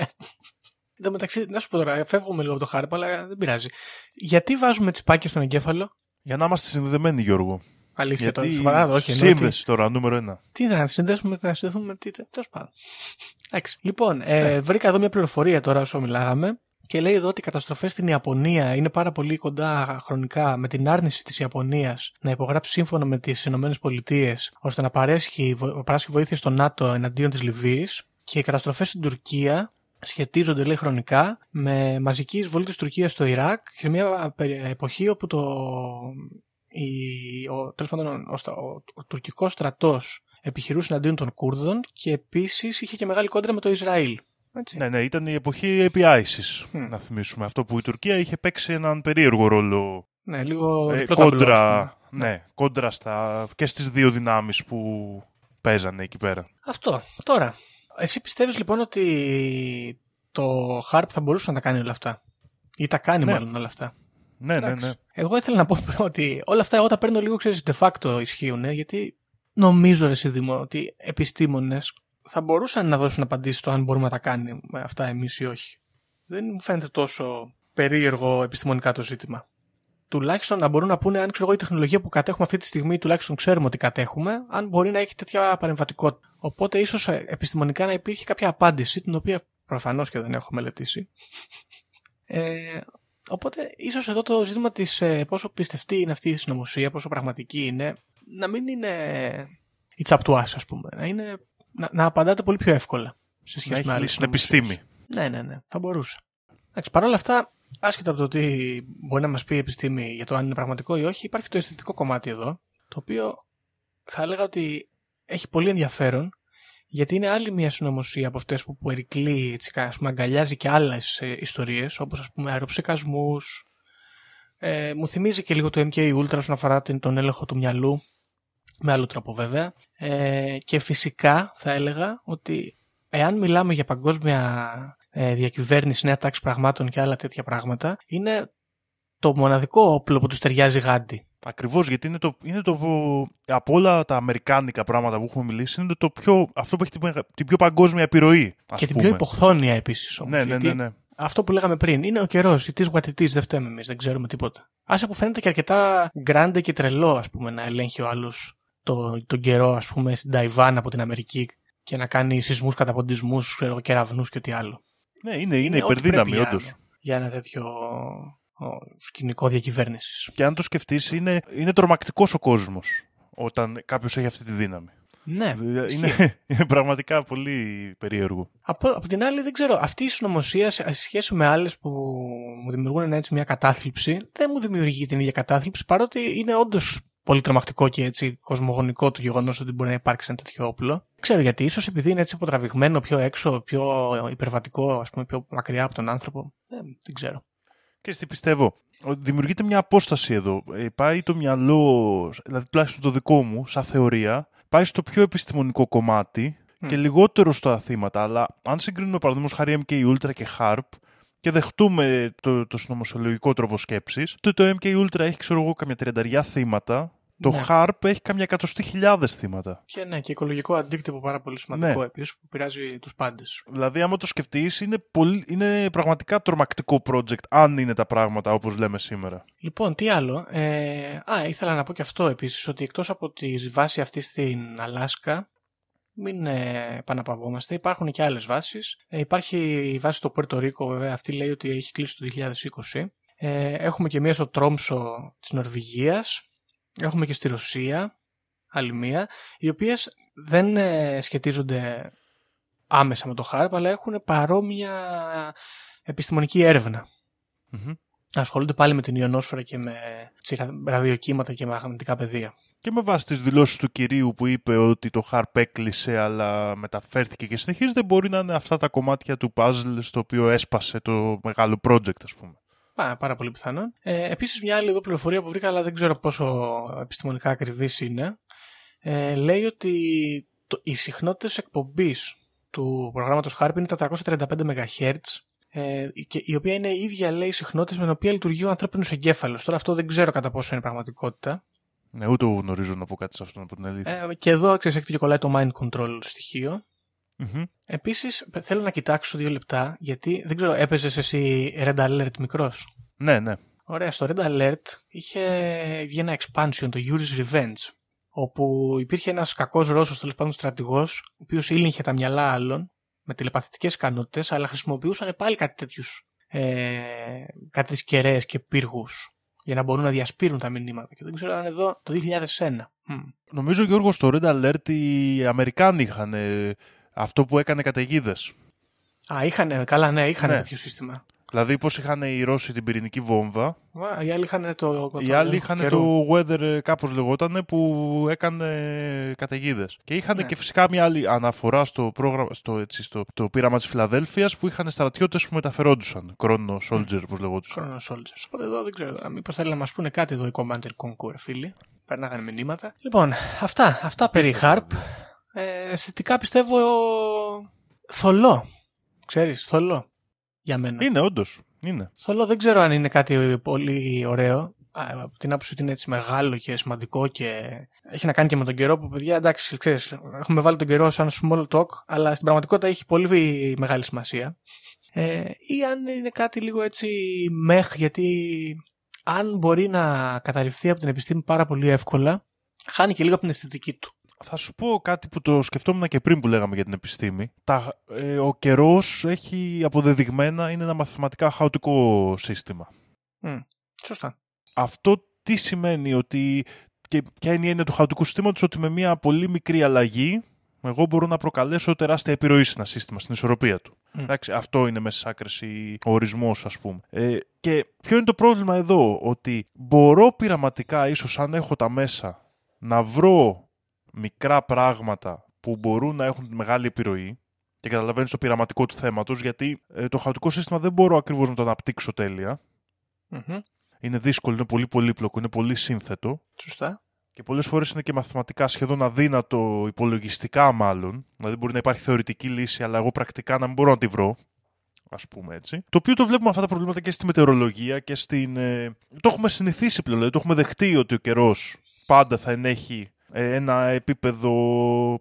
Εν τω μεταξύ, να σου πω τώρα, φεύγουμε λίγο από το χάρπα, αλλά δεν πειράζει. Γιατί βάζουμε τσιπάκια στον εγκέφαλο, Για να είμαστε συνδεδεμένοι, Γιώργο. αλήθεια τώρα, Γιατί σοβαρά, όχι. εννοώ ότι- σύνδεση τώρα, νούμερο ένα. Τι να συνδέσουμε, να συνδεθούμε με τι. Τέλος πάντων. Εντάξει. Λοιπόν, Ναι. ε, βρήκα εδώ μια πληροφορία τώρα όσο μιλάγαμε και λέει εδώ ότι οι καταστροφές στην Ιαπωνία είναι πάρα πολύ κοντά χρονικά με την άρνηση της Ιαπωνίας να υπογράψει σύμφωνο με τις ΗΠΑ ώστε να παρέσχει, βο- παράσχει βοήθεια στο ΝΑΤΟ εναντίον της Λιβύης και οι καταστροφές στην Τουρκία σχετίζονται λέει χρονικά με μαζική εισβολή της Τουρκίας στο Ιράκ σε μια περι- εποχή όπου το, η, ο, τέλος πάντων, ο, ο, στρα- ο, ο τουρκικός στρατός επιχειρούσε εναντίον των Κούρδων και επίσης είχε και μεγάλη κόντρα με το Ισραήλ. Έτσι. Ναι, ναι, ήταν η εποχή επί ISIS, Μμ. να θυμίσουμε. Αυτό που η Τουρκία είχε παίξει έναν περίεργο ρόλο Ναι, λίγο ε, διπλό ταμπλός, ας κόντρα, πούμε. ναι, κόντρα στα, και στις δύο δυνάμεις που παίζανε εκεί πέρα. Αυτό. Τώρα, εσύ πιστεύεις λοιπόν ότι το Harp θα μπορούσε να τα κάνει όλα αυτά; Ή τα κάνει Ναι. μάλλον όλα αυτά; Ναι, ναι, Εντάξει. ναι. Εγώ ήθελα να πω ότι όλα αυτά εγώ τα παίρνω λίγο, ξέρεις, de facto ισχύουν, γιατί νομίζω, ρε Σιδήμο, ότι επιστήμονες θα μπορούσαν να δώσουν απαντήσεις στο αν μπορούμε να τα κάνουμε αυτά εμείς ή όχι. Δεν μου φαίνεται τόσο περίεργο επιστημονικά το ζήτημα. Τουλάχιστον να μπορούν να πούνε αν ξέρω εγώ η τεχνολογία που κατέχουμε αυτή τη στιγμή, τουλάχιστον ξέρουμε ότι κατέχουμε, αν μπορεί να έχει τέτοια παρεμβατικότητα. Οπότε ίσως επιστημονικά να υπήρχε κάποια απάντηση, την οποία προφανώς και δεν έχω μελετήσει. Ε, οπότε ίσως εδώ το ζήτημα της ε, πόσο πιστευτή είναι αυτή η συνωμοσία, πόσο πραγματική είναι, να μην είναι η τσαπτουάς, ας πούμε. Να, είναι, να, να απαντάτε πολύ πιο εύκολα σε Να σχέση έχει με άλλε λύσει την επιστήμη. ναι, ναι, ναι. Θα μπορούσε. Εντάξει, παρ' όλα αυτά, άσχετα από το τι μπορεί να μας πει η επιστήμη για το αν είναι πραγματικό ή όχι, υπάρχει το αισθητικό κομμάτι εδώ, το οποίο θα έλεγα ότι έχει πολύ ενδιαφέρον, γιατί είναι άλλη μια συνωμοσία από αυτές που περικλεί, έτσι, ας πούμε, αγκαλιάζει και άλλες ιστορίες, όπως ας πούμε αεροψεκασμούς. Ε, μου θυμίζει και λίγο το MK Ultra όσον αφορά την- τον έλεγχο του μυαλού, με άλλο τρόπο βέβαια. Ε, και φυσικά θα έλεγα ότι εάν μιλάμε για παγκόσμια ε, διακυβέρνηση, νέα τάξη πραγμάτων και άλλα τέτοια πράγματα, είναι το μοναδικό όπλο που τους ταιριάζει γάντι. Ακριβώς γιατί είναι το, είναι το. Από όλα τα αμερικάνικα πράγματα που έχουμε μιλήσει, είναι το πιο, αυτό που έχει την, μεγα- την πιο παγκόσμια επιρροή. Ας και την πούμε. πιο υποχθόνια επίσης όμως. Ναι, ναι, ναι, ναι. Αυτό που λέγαμε πριν, είναι ο καιρός. It is what it is, δεν φταίμε εμείς, δεν ξέρουμε τίποτα. Άσε που φαίνεται και αρκετά γκράντε και τρελό, ας πούμε, να ελέγχει ο άλλος το, τον καιρό, ας πούμε, στην Ταϊβάν από την Αμερική και να κάνει σεισμούς, καταποντισμούς, κεραυνού και ό,τι άλλο. Ναι, είναι, είναι ό,τι υπερδύναμη, πρέπει όντως. για, για ένα τέτοιο ο, σκηνικό διακυβέρνησης. Και αν το σκεφτείς, είναι, είναι τρομακτικός ο κόσμος όταν κάποιος έχει αυτή τη δύναμη. Ναι, Δηλαδή, ισχύει. είναι, *laughs* είναι πραγματικά πολύ περίεργο. Από, από την άλλη, δεν ξέρω, αυτή η συνωμοσία σε σε σχέση με άλλες που μου δημιουργούν έτσι μια κατάθλιψη, δεν μου δημιουργεί την ίδια κατάθλιψη, παρότι είναι όντως πολύ τρομακτικό και έτσι κοσμογονικό το γεγονός ότι μπορεί να υπάρξει ένα τέτοιο όπλο. Δεν ξέρω γιατί, ίσως επειδή είναι έτσι αποτραβηγμένο πιο έξω, πιο υπερβατικό, ας πούμε, πιο μακριά από τον άνθρωπο. Δεν, δεν ξέρω. Και τι πιστεύω. Ότι Δημιουργείται μια απόσταση εδώ. Ε, πάει το μυαλό, δηλαδή τουλάχιστον το δικό μου, σαν θεωρία, πάει στο πιο επιστημονικό κομμάτι και λιγότερο στα θύματα. Αλλά αν συγκρίνουμε παραδείγματος χάρη MK Ultra και HARP και δεχτούμε το, το συνωμοσιολογικό τρόπο σκέψης, το, το MK Ultra έχει, ξέρω εγώ, καμιά τριανταριά θύματα. Το Ναι. HARP έχει καμιά εκατοστή χιλιάδες θύματα. Και ναι, και οικολογικό αντίκτυπο πάρα πολύ σημαντικό Ναι. επίσης που πειράζει τους πάντες. Δηλαδή, άμα το σκεφτείς, είναι, πολύ- είναι πραγματικά τρομακτικό project, αν είναι τα πράγματα όπως λέμε σήμερα. Λοιπόν, τι άλλο. Ε, α, ήθελα να πω και αυτό επίσης, ότι εκτός από τη βάση αυτή στην Αλάσκα, μην ε, επαναπαυόμαστε, υπάρχουν και άλλες βάσεις. Ε, υπάρχει η βάση στο Πουέρτο Ρίκο, βέβαια, αυτή λέει ότι έχει κλείσει το 2020. Ε, έχουμε και μία στο Τρόμσο της Νορβηγίας. Έχουμε και στη Ρωσία, άλλη μία, οι οποίες δεν ε, σχετίζονται άμεσα με το χάρπ, αλλά έχουν παρόμοια επιστημονική έρευνα Μμμ. Ασχολούνται πάλι με την ιονόσφαιρα και με τσι- ραδιοκύματα και μαγνητικά πεδία. Και με βάση τις δηλώσεις του κυρίου που είπε ότι το HARP έκλεισε αλλά μεταφέρθηκε και συνεχίζεται, μπορεί να είναι αυτά τα κομμάτια του puzzle στο οποίο έσπασε το μεγάλο project, ας πούμε. Πά, πάρα πολύ πιθανόν. Ε, Επίσης, μια άλλη εδώ πληροφορία που βρήκα, αλλά δεν ξέρω πόσο επιστημονικά ακριβής είναι. Ε, λέει ότι το, οι συχνότητες εκπομπής του προγράμματος HARP είναι τα 335 MHz. Ε, και η οποία είναι η ίδια λέει συχνότητα με την οποία λειτουργεί ο ανθρώπινος εγκέφαλος. Τώρα αυτό δεν ξέρω κατά πόσο είναι πραγματικότητα. Ναι, ούτε εγώ γνωρίζω να πω κάτι σε αυτόν από την αλήθεια. Ε, και εδώ ξέρεις έχετε και κολλάει το mind control στοιχείο. Μμμ. Επίσης θέλω να κοιτάξω δύο λεπτά γιατί δεν ξέρω έπαιζες εσύ Red Alert μικρός; Ναι, ναι. Ωραία, στο Red Alert είχε βγει ένα expansion, το Yuri's Revenge, όπου υπήρχε ένας κακός Ρώσος, τέλος πάντων στρατηγός, ο οποίος ήλεγχε τα μυαλά άλλων με τηλεπαθητικές ικανότητες, αλλά χρησιμοποιούσαν πάλι κάτι τέτοιους, ε, κάτι τις κεραίες και πύργους, για να μπορούν να διασπείρουν τα μηνύματα. Και δεν ξέρω αν είναι εδώ το 2001. Μμ. Νομίζω, Γιώργος, στο Red Alert οι Αμερικάνοι είχαν ε, αυτό που έκανε καταιγίδες. Α, είχαν, καλά, ναι, είχαν Ναι. τέτοιο σύστημα. Δηλαδή, πώς είχαν οι Ρώσοι την πυρηνική βόμβα, Α, οι άλλοι είχαν το. οι το- άλλοι είχαν καιρού. το weather, κάπως λεγότανε, που έκανε καταιγίδες. Και είχαν Ναι. και φυσικά μια άλλη αναφορά στο, πρόγραμμα, στο, έτσι, στο το πείραμα της Φιλαδέλφια που είχαν στρατιώτες που μεταφερόντουσαν. Chrono Soldier, όπω λεγόντουσαν. Chrono Soldiers. Οπότε εδώ δεν ξέρω. Μήπως θέλει να μας πούνε κάτι εδώ οι Commander Conquer, φίλοι. Περνάγανε μηνύματα. Λοιπόν, αυτά, αυτά περί Harp. Ε, αισθητικά πιστεύω θολό. Ξέρεις, θολό. Για μένα. Είναι, όντως. Είναι. Θολό δεν ξέρω αν είναι κάτι πολύ ωραίο. Α, Από την άποψη ότι είναι έτσι μεγάλο και σημαντικό και έχει να κάνει και με τον καιρό που παιδιά εντάξει ξέρεις έχουμε βάλει τον καιρό σαν small talk αλλά στην πραγματικότητα έχει πολύ μεγάλη σημασία ε, ή αν είναι κάτι λίγο έτσι μεχ γιατί αν μπορεί να καταρριφθεί από την επιστήμη πάρα πολύ εύκολα χάνει και λίγο από την αισθητική του. Θα σου πω κάτι που το σκεφτόμουν και πριν που λέγαμε για την επιστήμη. Τα, ε, ο καιρός έχει αποδεδειγμένα είναι ένα μαθηματικά χαοτικό σύστημα. Μμ, Σωστά. Αυτό τι σημαίνει ότι. και ποια είναι η έννοια του χαοτικού συστήματος, ότι με μια πολύ μικρή αλλαγή εγώ μπορώ να προκαλέσω τεράστια επιρροή σε ένα σύστημα, στην ισορροπία του. Μμ. Εντάξει, αυτό είναι μέσα σε άκρηση ο ορισμός, ας πούμε. Ε, και ποιο είναι το πρόβλημα εδώ, ότι μπορώ πειραματικά, ίσως αν έχω τα μέσα, να βρω μικρά πράγματα που μπορούν να έχουν μεγάλη επιρροή και καταλαβαίνεις το πειραματικό του θέματος γιατί ε, το χαοτικό σύστημα δεν μπορώ ακριβώς να το αναπτύξω τέλεια. Μμμ, Είναι δύσκολο, είναι πολύ πολύπλοκο, είναι πολύ σύνθετο Σωστά. και πολλές φορές είναι και μαθηματικά σχεδόν αδύνατο, υπολογιστικά μάλλον. Δηλαδή μπορεί να υπάρχει θεωρητική λύση, αλλά εγώ πρακτικά να μην μπορώ να τη βρω. Α πούμε έτσι. Το οποίο το βλέπουμε αυτά τα προβλήματα και στη μετεωρολογία και στην. ε, το έχουμε συνηθίσει πλέον. Δηλαδή το έχουμε δεχτεί ότι ο καιρός πάντα θα ενέχει ε, ένα επίπεδο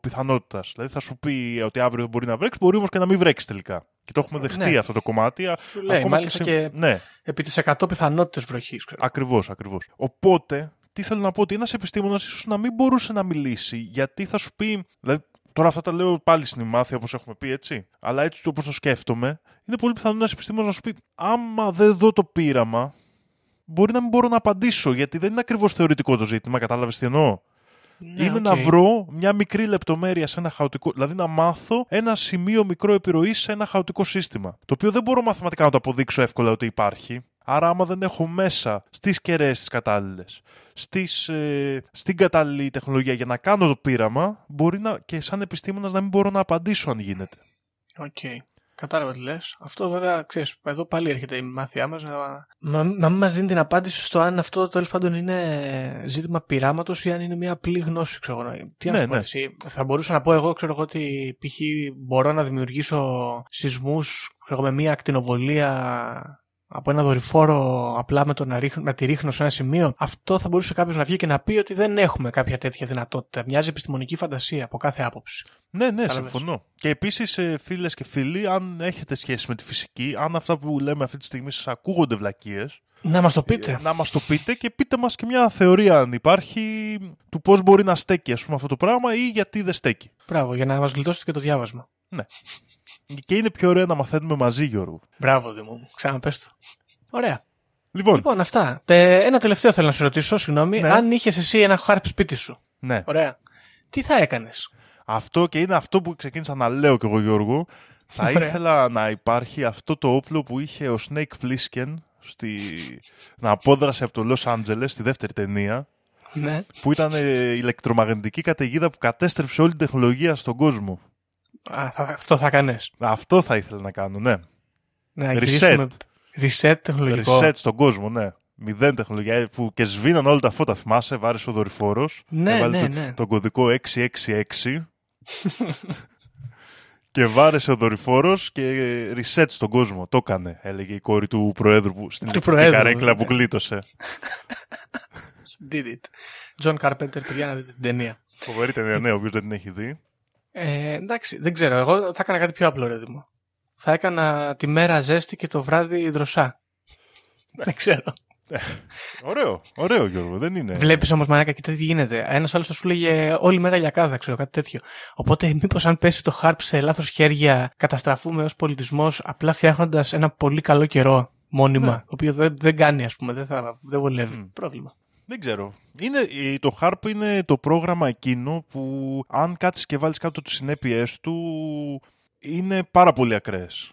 πιθανότητας. Δηλαδή θα σου πει ότι αύριο μπορεί να βρέξεις, μπορεί όμως και να μην βρέξεις τελικά. Και το έχουμε δεχτεί Ναι. αυτό το κομμάτι. α- Σου λέει, μάλιστα και Ναι, επί τις 100 πιθανότητες βροχής. ξέρω. ακριβώς, ακριβώς. Οπότε, τι θέλω να πω, ότι ένας επιστήμονας ίσως να μην μπορούσε να μιλήσει, γιατί θα σου πει. Δηλαδή, τώρα αυτά τα λέω πάλι στην ημιμάθεια όπως έχουμε πει, έτσι. Αλλά έτσι όπως το σκέφτομαι, είναι πολύ πιθανό ένας επιστήμονας να σου πει, άμα δεν δω το πείραμα, μπορεί να μην μπορώ να απαντήσω, γιατί δεν είναι ακριβώς θεωρητικό το ζήτημα, κατάλαβες τι εννοώ. Ναι, είναι οκ. να βρω μια μικρή λεπτομέρεια σε ένα χαοτικό. Δηλαδή να μάθω ένα σημείο μικρό επιρροής σε ένα χαοτικό σύστημα. Το οποίο δεν μπορώ μαθηματικά να το αποδείξω εύκολα ότι υπάρχει. Άρα, άμα δεν έχω μέσα στις κεραίες τις κατάλληλες, ε, στην κατάλληλη τεχνολογία για να κάνω το πείραμα, μπορεί να, και σαν επιστήμονας να μην μπορώ να απαντήσω αν γίνεται. Οκ. Κατάλαβα τι λες. Αυτό βέβαια, ξέρεις, εδώ πάλι έρχεται η ημιμάθειά μας να, να, να μην μας δίνει την απάντηση στο αν αυτό τέλος πάντων είναι ζήτημα πειράματος ή αν είναι μια απλή γνώση. Ξέρω, εγώ. τι να Ναι, σου πω, ναι. εσύ. Θα μπορούσα να πω εγώ, ξέρω εγώ, ότι π.χ. μπορώ να δημιουργήσω σεισμούς με μια ακτινοβολία από ένα δορυφόρο απλά με το να, ρίχνω, να τη ρίχνω σε ένα σημείο. Αυτό θα μπορούσε κάποιος να βγει και να πει ότι δεν έχουμε κάποια τέτοια δυνατότητα. Μοιάζει επιστημονική φαντασία από κάθε άποψη. Ναι, ναι, Κατάλαβες; συμφωνώ. Και επίσης, φίλες και φίλοι, αν έχετε σχέση με τη φυσική, αν αυτά που λέμε αυτή τη στιγμή σας ακούγονται βλακίες, Να μας το πείτε. να μας το πείτε και πείτε μας και μια θεωρία αν υπάρχει του πώς μπορεί να στέκει ας πούμε αυτό το πράγμα ή γιατί δεν στέκει. Μπράβο, για να μας γλιτώσετε και το διάβασμα. Και είναι πιο ωραίο να μαθαίνουμε μαζί Γιώργο. Μπράβο, Δήμο μου. Ξαναπες το. Ωραία. Λοιπόν, Λοιπόν, αυτά. Τε, ένα τελευταίο θέλω να σε ρωτήσω, συγγνώμη. Ναι. Αν είχες εσύ ένα χάρπ σπίτι σου. ναι. Ωραία. Τι θα έκανες; Αυτό και είναι αυτό που ξεκίνησα να λέω κι εγώ Γιώργο. Θα Ωραία. ήθελα να υπάρχει αυτό το όπλο που είχε ο Snake Plissken στη... να απόδρασε από το Los Angeles στη δεύτερη ταινία Ναι. που ήταν ε, ηλεκτρομαγνητική καταιγίδα που κατέστρεψε όλη την τεχνολογία στον κόσμο. Α, θα, αυτό θα έκανε. Αυτό θα ήθελα να κάνω, ναι. Να Reset. γυρίσουμε- Reset τεχνολογικό. Reset στον κόσμο, ναι. Μηδέν τεχνολογία που και σβήναν όλα τα φώτα, θυμάσαι, βάρεσε ο δορυφόρος. Ναι, έβαλε ναι, το- ναι. τον κωδικό 666. *laughs* και βάρεσε ο δορυφόρος και reset στον κόσμο. Το έκανε, έλεγε η κόρη του Προέδρου που, στην Του ηλεκτρική Προέδρου, καρέκλα που ναι. γλίτωσε. Did it. John Carpenter, παιδιά να δείτε την ταινία. Φοβερή ταινία, ναι, όποιος δεν την έχει δει. Ε, εντάξει, δεν ξέρω. Εγώ θα έκανα κάτι πιο απλό, ρε Δήμο. Θα έκανα τη μέρα ζέστη και το βράδυ δροσά. δεν ξέρω. Ωραίο, ωραίο Γιώργο, δεν είναι. Βλέπεις όμως, Μαράκα, κοιτά τι γίνεται. Ένας άλλος θα σου λέγε όλη μέρα λιακάδα, ξέρω κάτι τέτοιο. Οπότε, μήπως αν πέσει το χάρπ σε λάθος χέρια, καταστραφούμε ως πολιτισμός, απλά φτιάχνοντας ένα πολύ καλό καιρό μόνιμα, Ναι. το οποίο δεν, δεν κάνει, ας πούμε, δεν, θα, δεν βολεύει. Μμ. Πρόβλημα. Δεν ξέρω. Είναι, η- το HARP είναι το πρόγραμμα εκείνο που αν κάτσεις και βάλεις κάτω τις συνέπειες του είναι πάρα πολύ ακραίες.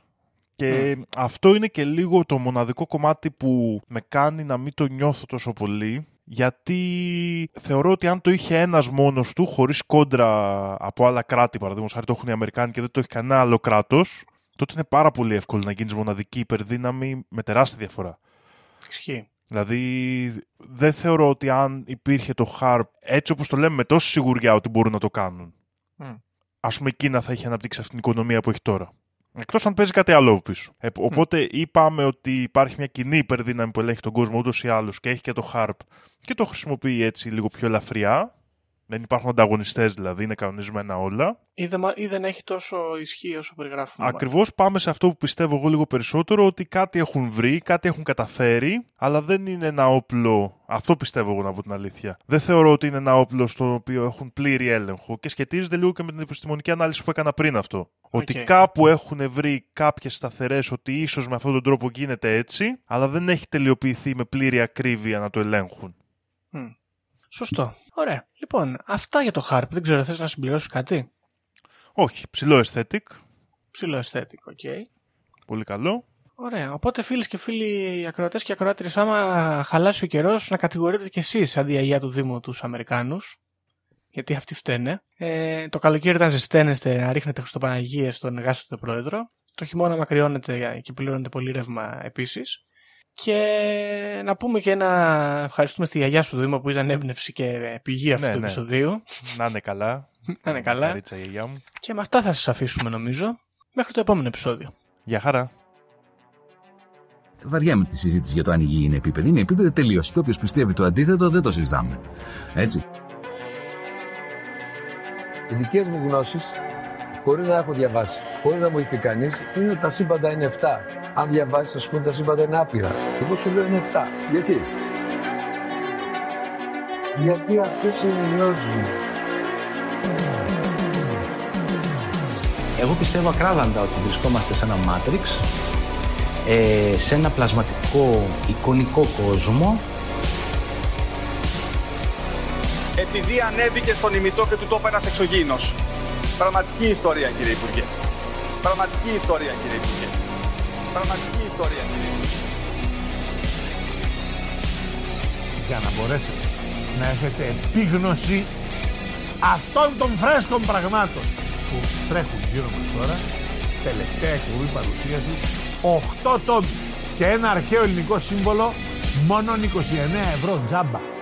Και αυτό είναι και λίγο το μοναδικό κομμάτι που με κάνει να μην το νιώθω τόσο πολύ γιατί θεωρώ ότι αν το είχε ένας μόνος του χωρίς κόντρα από άλλα κράτη παραδείγματος χάρη το έχουν οι Αμερικάνοι και δεν το έχει κανένα άλλο κράτος τότε είναι πάρα πολύ εύκολο να γίνεις μοναδική υπερδύναμη με τεράστια διαφορά. Ισχύει. Δηλαδή, δεν θεωρώ ότι αν υπήρχε το HARP έτσι όπως το λέμε με τόση σιγουριά ότι μπορούν να το κάνουν. Μμ. Ας πούμε, η Κίνα θα είχε αναπτύξει αυτήν την οικονομία που έχει τώρα. Εκτός αν παίζει κάτι άλλο πίσω. Ε, οπότε είπαμε ότι υπάρχει μια κοινή υπερδύναμη που ελέγχει τον κόσμο ούτως ή άλλως και έχει και το HARP και το χρησιμοποιεί έτσι λίγο πιο ελαφριά. Δεν υπάρχουν ανταγωνιστές δηλαδή, είναι κανονισμένα όλα. Ή δεν, μα- ή δεν έχει τόσο ισχύ όσο περιγράφουμε. Ακριβώς πάμε σε αυτό που πιστεύω εγώ λίγο περισσότερο, ότι κάτι έχουν βρει, κάτι έχουν καταφέρει, αλλά δεν είναι ένα όπλο. Αυτό πιστεύω εγώ να πω την αλήθεια. Δεν θεωρώ ότι είναι ένα όπλο στο οποίο έχουν πλήρη έλεγχο και σχετίζεται λίγο και με την επιστημονική ανάλυση που έκανα πριν αυτό. Ότι κάπου έχουν βρει κάποιες σταθερές ότι ίσως με αυτόν τον τρόπο γίνεται έτσι, αλλά δεν έχει τελειοποιηθεί με πλήρη ακρίβεια να το ελέγχουν. Μμ. Σωστό. Ωραία. Λοιπόν, αυτά για το HARP. Δεν ξέρω, θες να συμπληρώσεις κάτι; Όχι, ψιλο aesthetic, Ψιλο aesthetic, ok. πολύ καλό. Ωραία. Οπότε, φίλες και φίλοι ακροατές και ακροάτριες, άμα χαλάσει ο καιρός, να κατηγορείτε κι εσείς αντί αγία του Δήμου τους Αμερικάνους. Γιατί αυτοί φταίνε. Ε, το καλοκαίρι, όταν ζεσταίνεστε, να ρίχνετε Χριστοπαναγίες στον εκάστοτε πρόεδρο. Το χειμώνα άμα κρυώνετε και πληρώνετε πολύ ρεύμα επίσης. Και να πούμε και ένα ευχαριστούμε στη γιαγιά σου Δήμο που ήταν έμπνευση και πηγή αυτού Ναι, του ναι. επεισοδίου. Να είναι καλά. *laughs* Να είναι καλά. Καρίτσα, γιαγιά μου. Και με αυτά θα σας αφήσουμε νομίζω. Μέχρι το επόμενο επεισόδιο. Γεια χαρά. Βαριά με τη συζήτηση για το αν η γη είναι επίπεδη. Είναι επίπεδη τελείως. Και όποιος πιστεύει το αντίθετο δεν το συζητάμε. Έτσι. Οι δικές μου γνώσεις, χωρίς να έχω διαβάσει, χωρίς να μου έχει πει κανείς, είναι ότι τα σύμπαντα είναι 7. Αν διαβάσεις, θα σου πούνε τα σύμπαντα είναι άπειρα. Εγώ σου λέω είναι 7. Γιατί; Γιατί αυτέ είναι οι γνώσει μου. Εγώ πιστεύω ακράδαντα ότι βρισκόμαστε σε ένα Matrix, ε, σε ένα πλασματικό εικονικό κόσμο Επειδή ανέβηκε στον ημιτό και του το είπε ένας εξωγήινος. Πραγματική ιστορία, κύριε Υπουργέ. Πραγματική ιστορία, κύριε Υπουργέ. Πραγματική ιστορία, κύριε Υπουργέ. για να μπορέσετε να έχετε επίγνωση αυτών των φρέσκων πραγμάτων που τρέχουν γύρω μας τώρα τελευταία εκπομπή παρουσίασης 8 τόμοι και ένα αρχαίο ελληνικό σύμβολο μόνο 29 ευρώ τζάμπα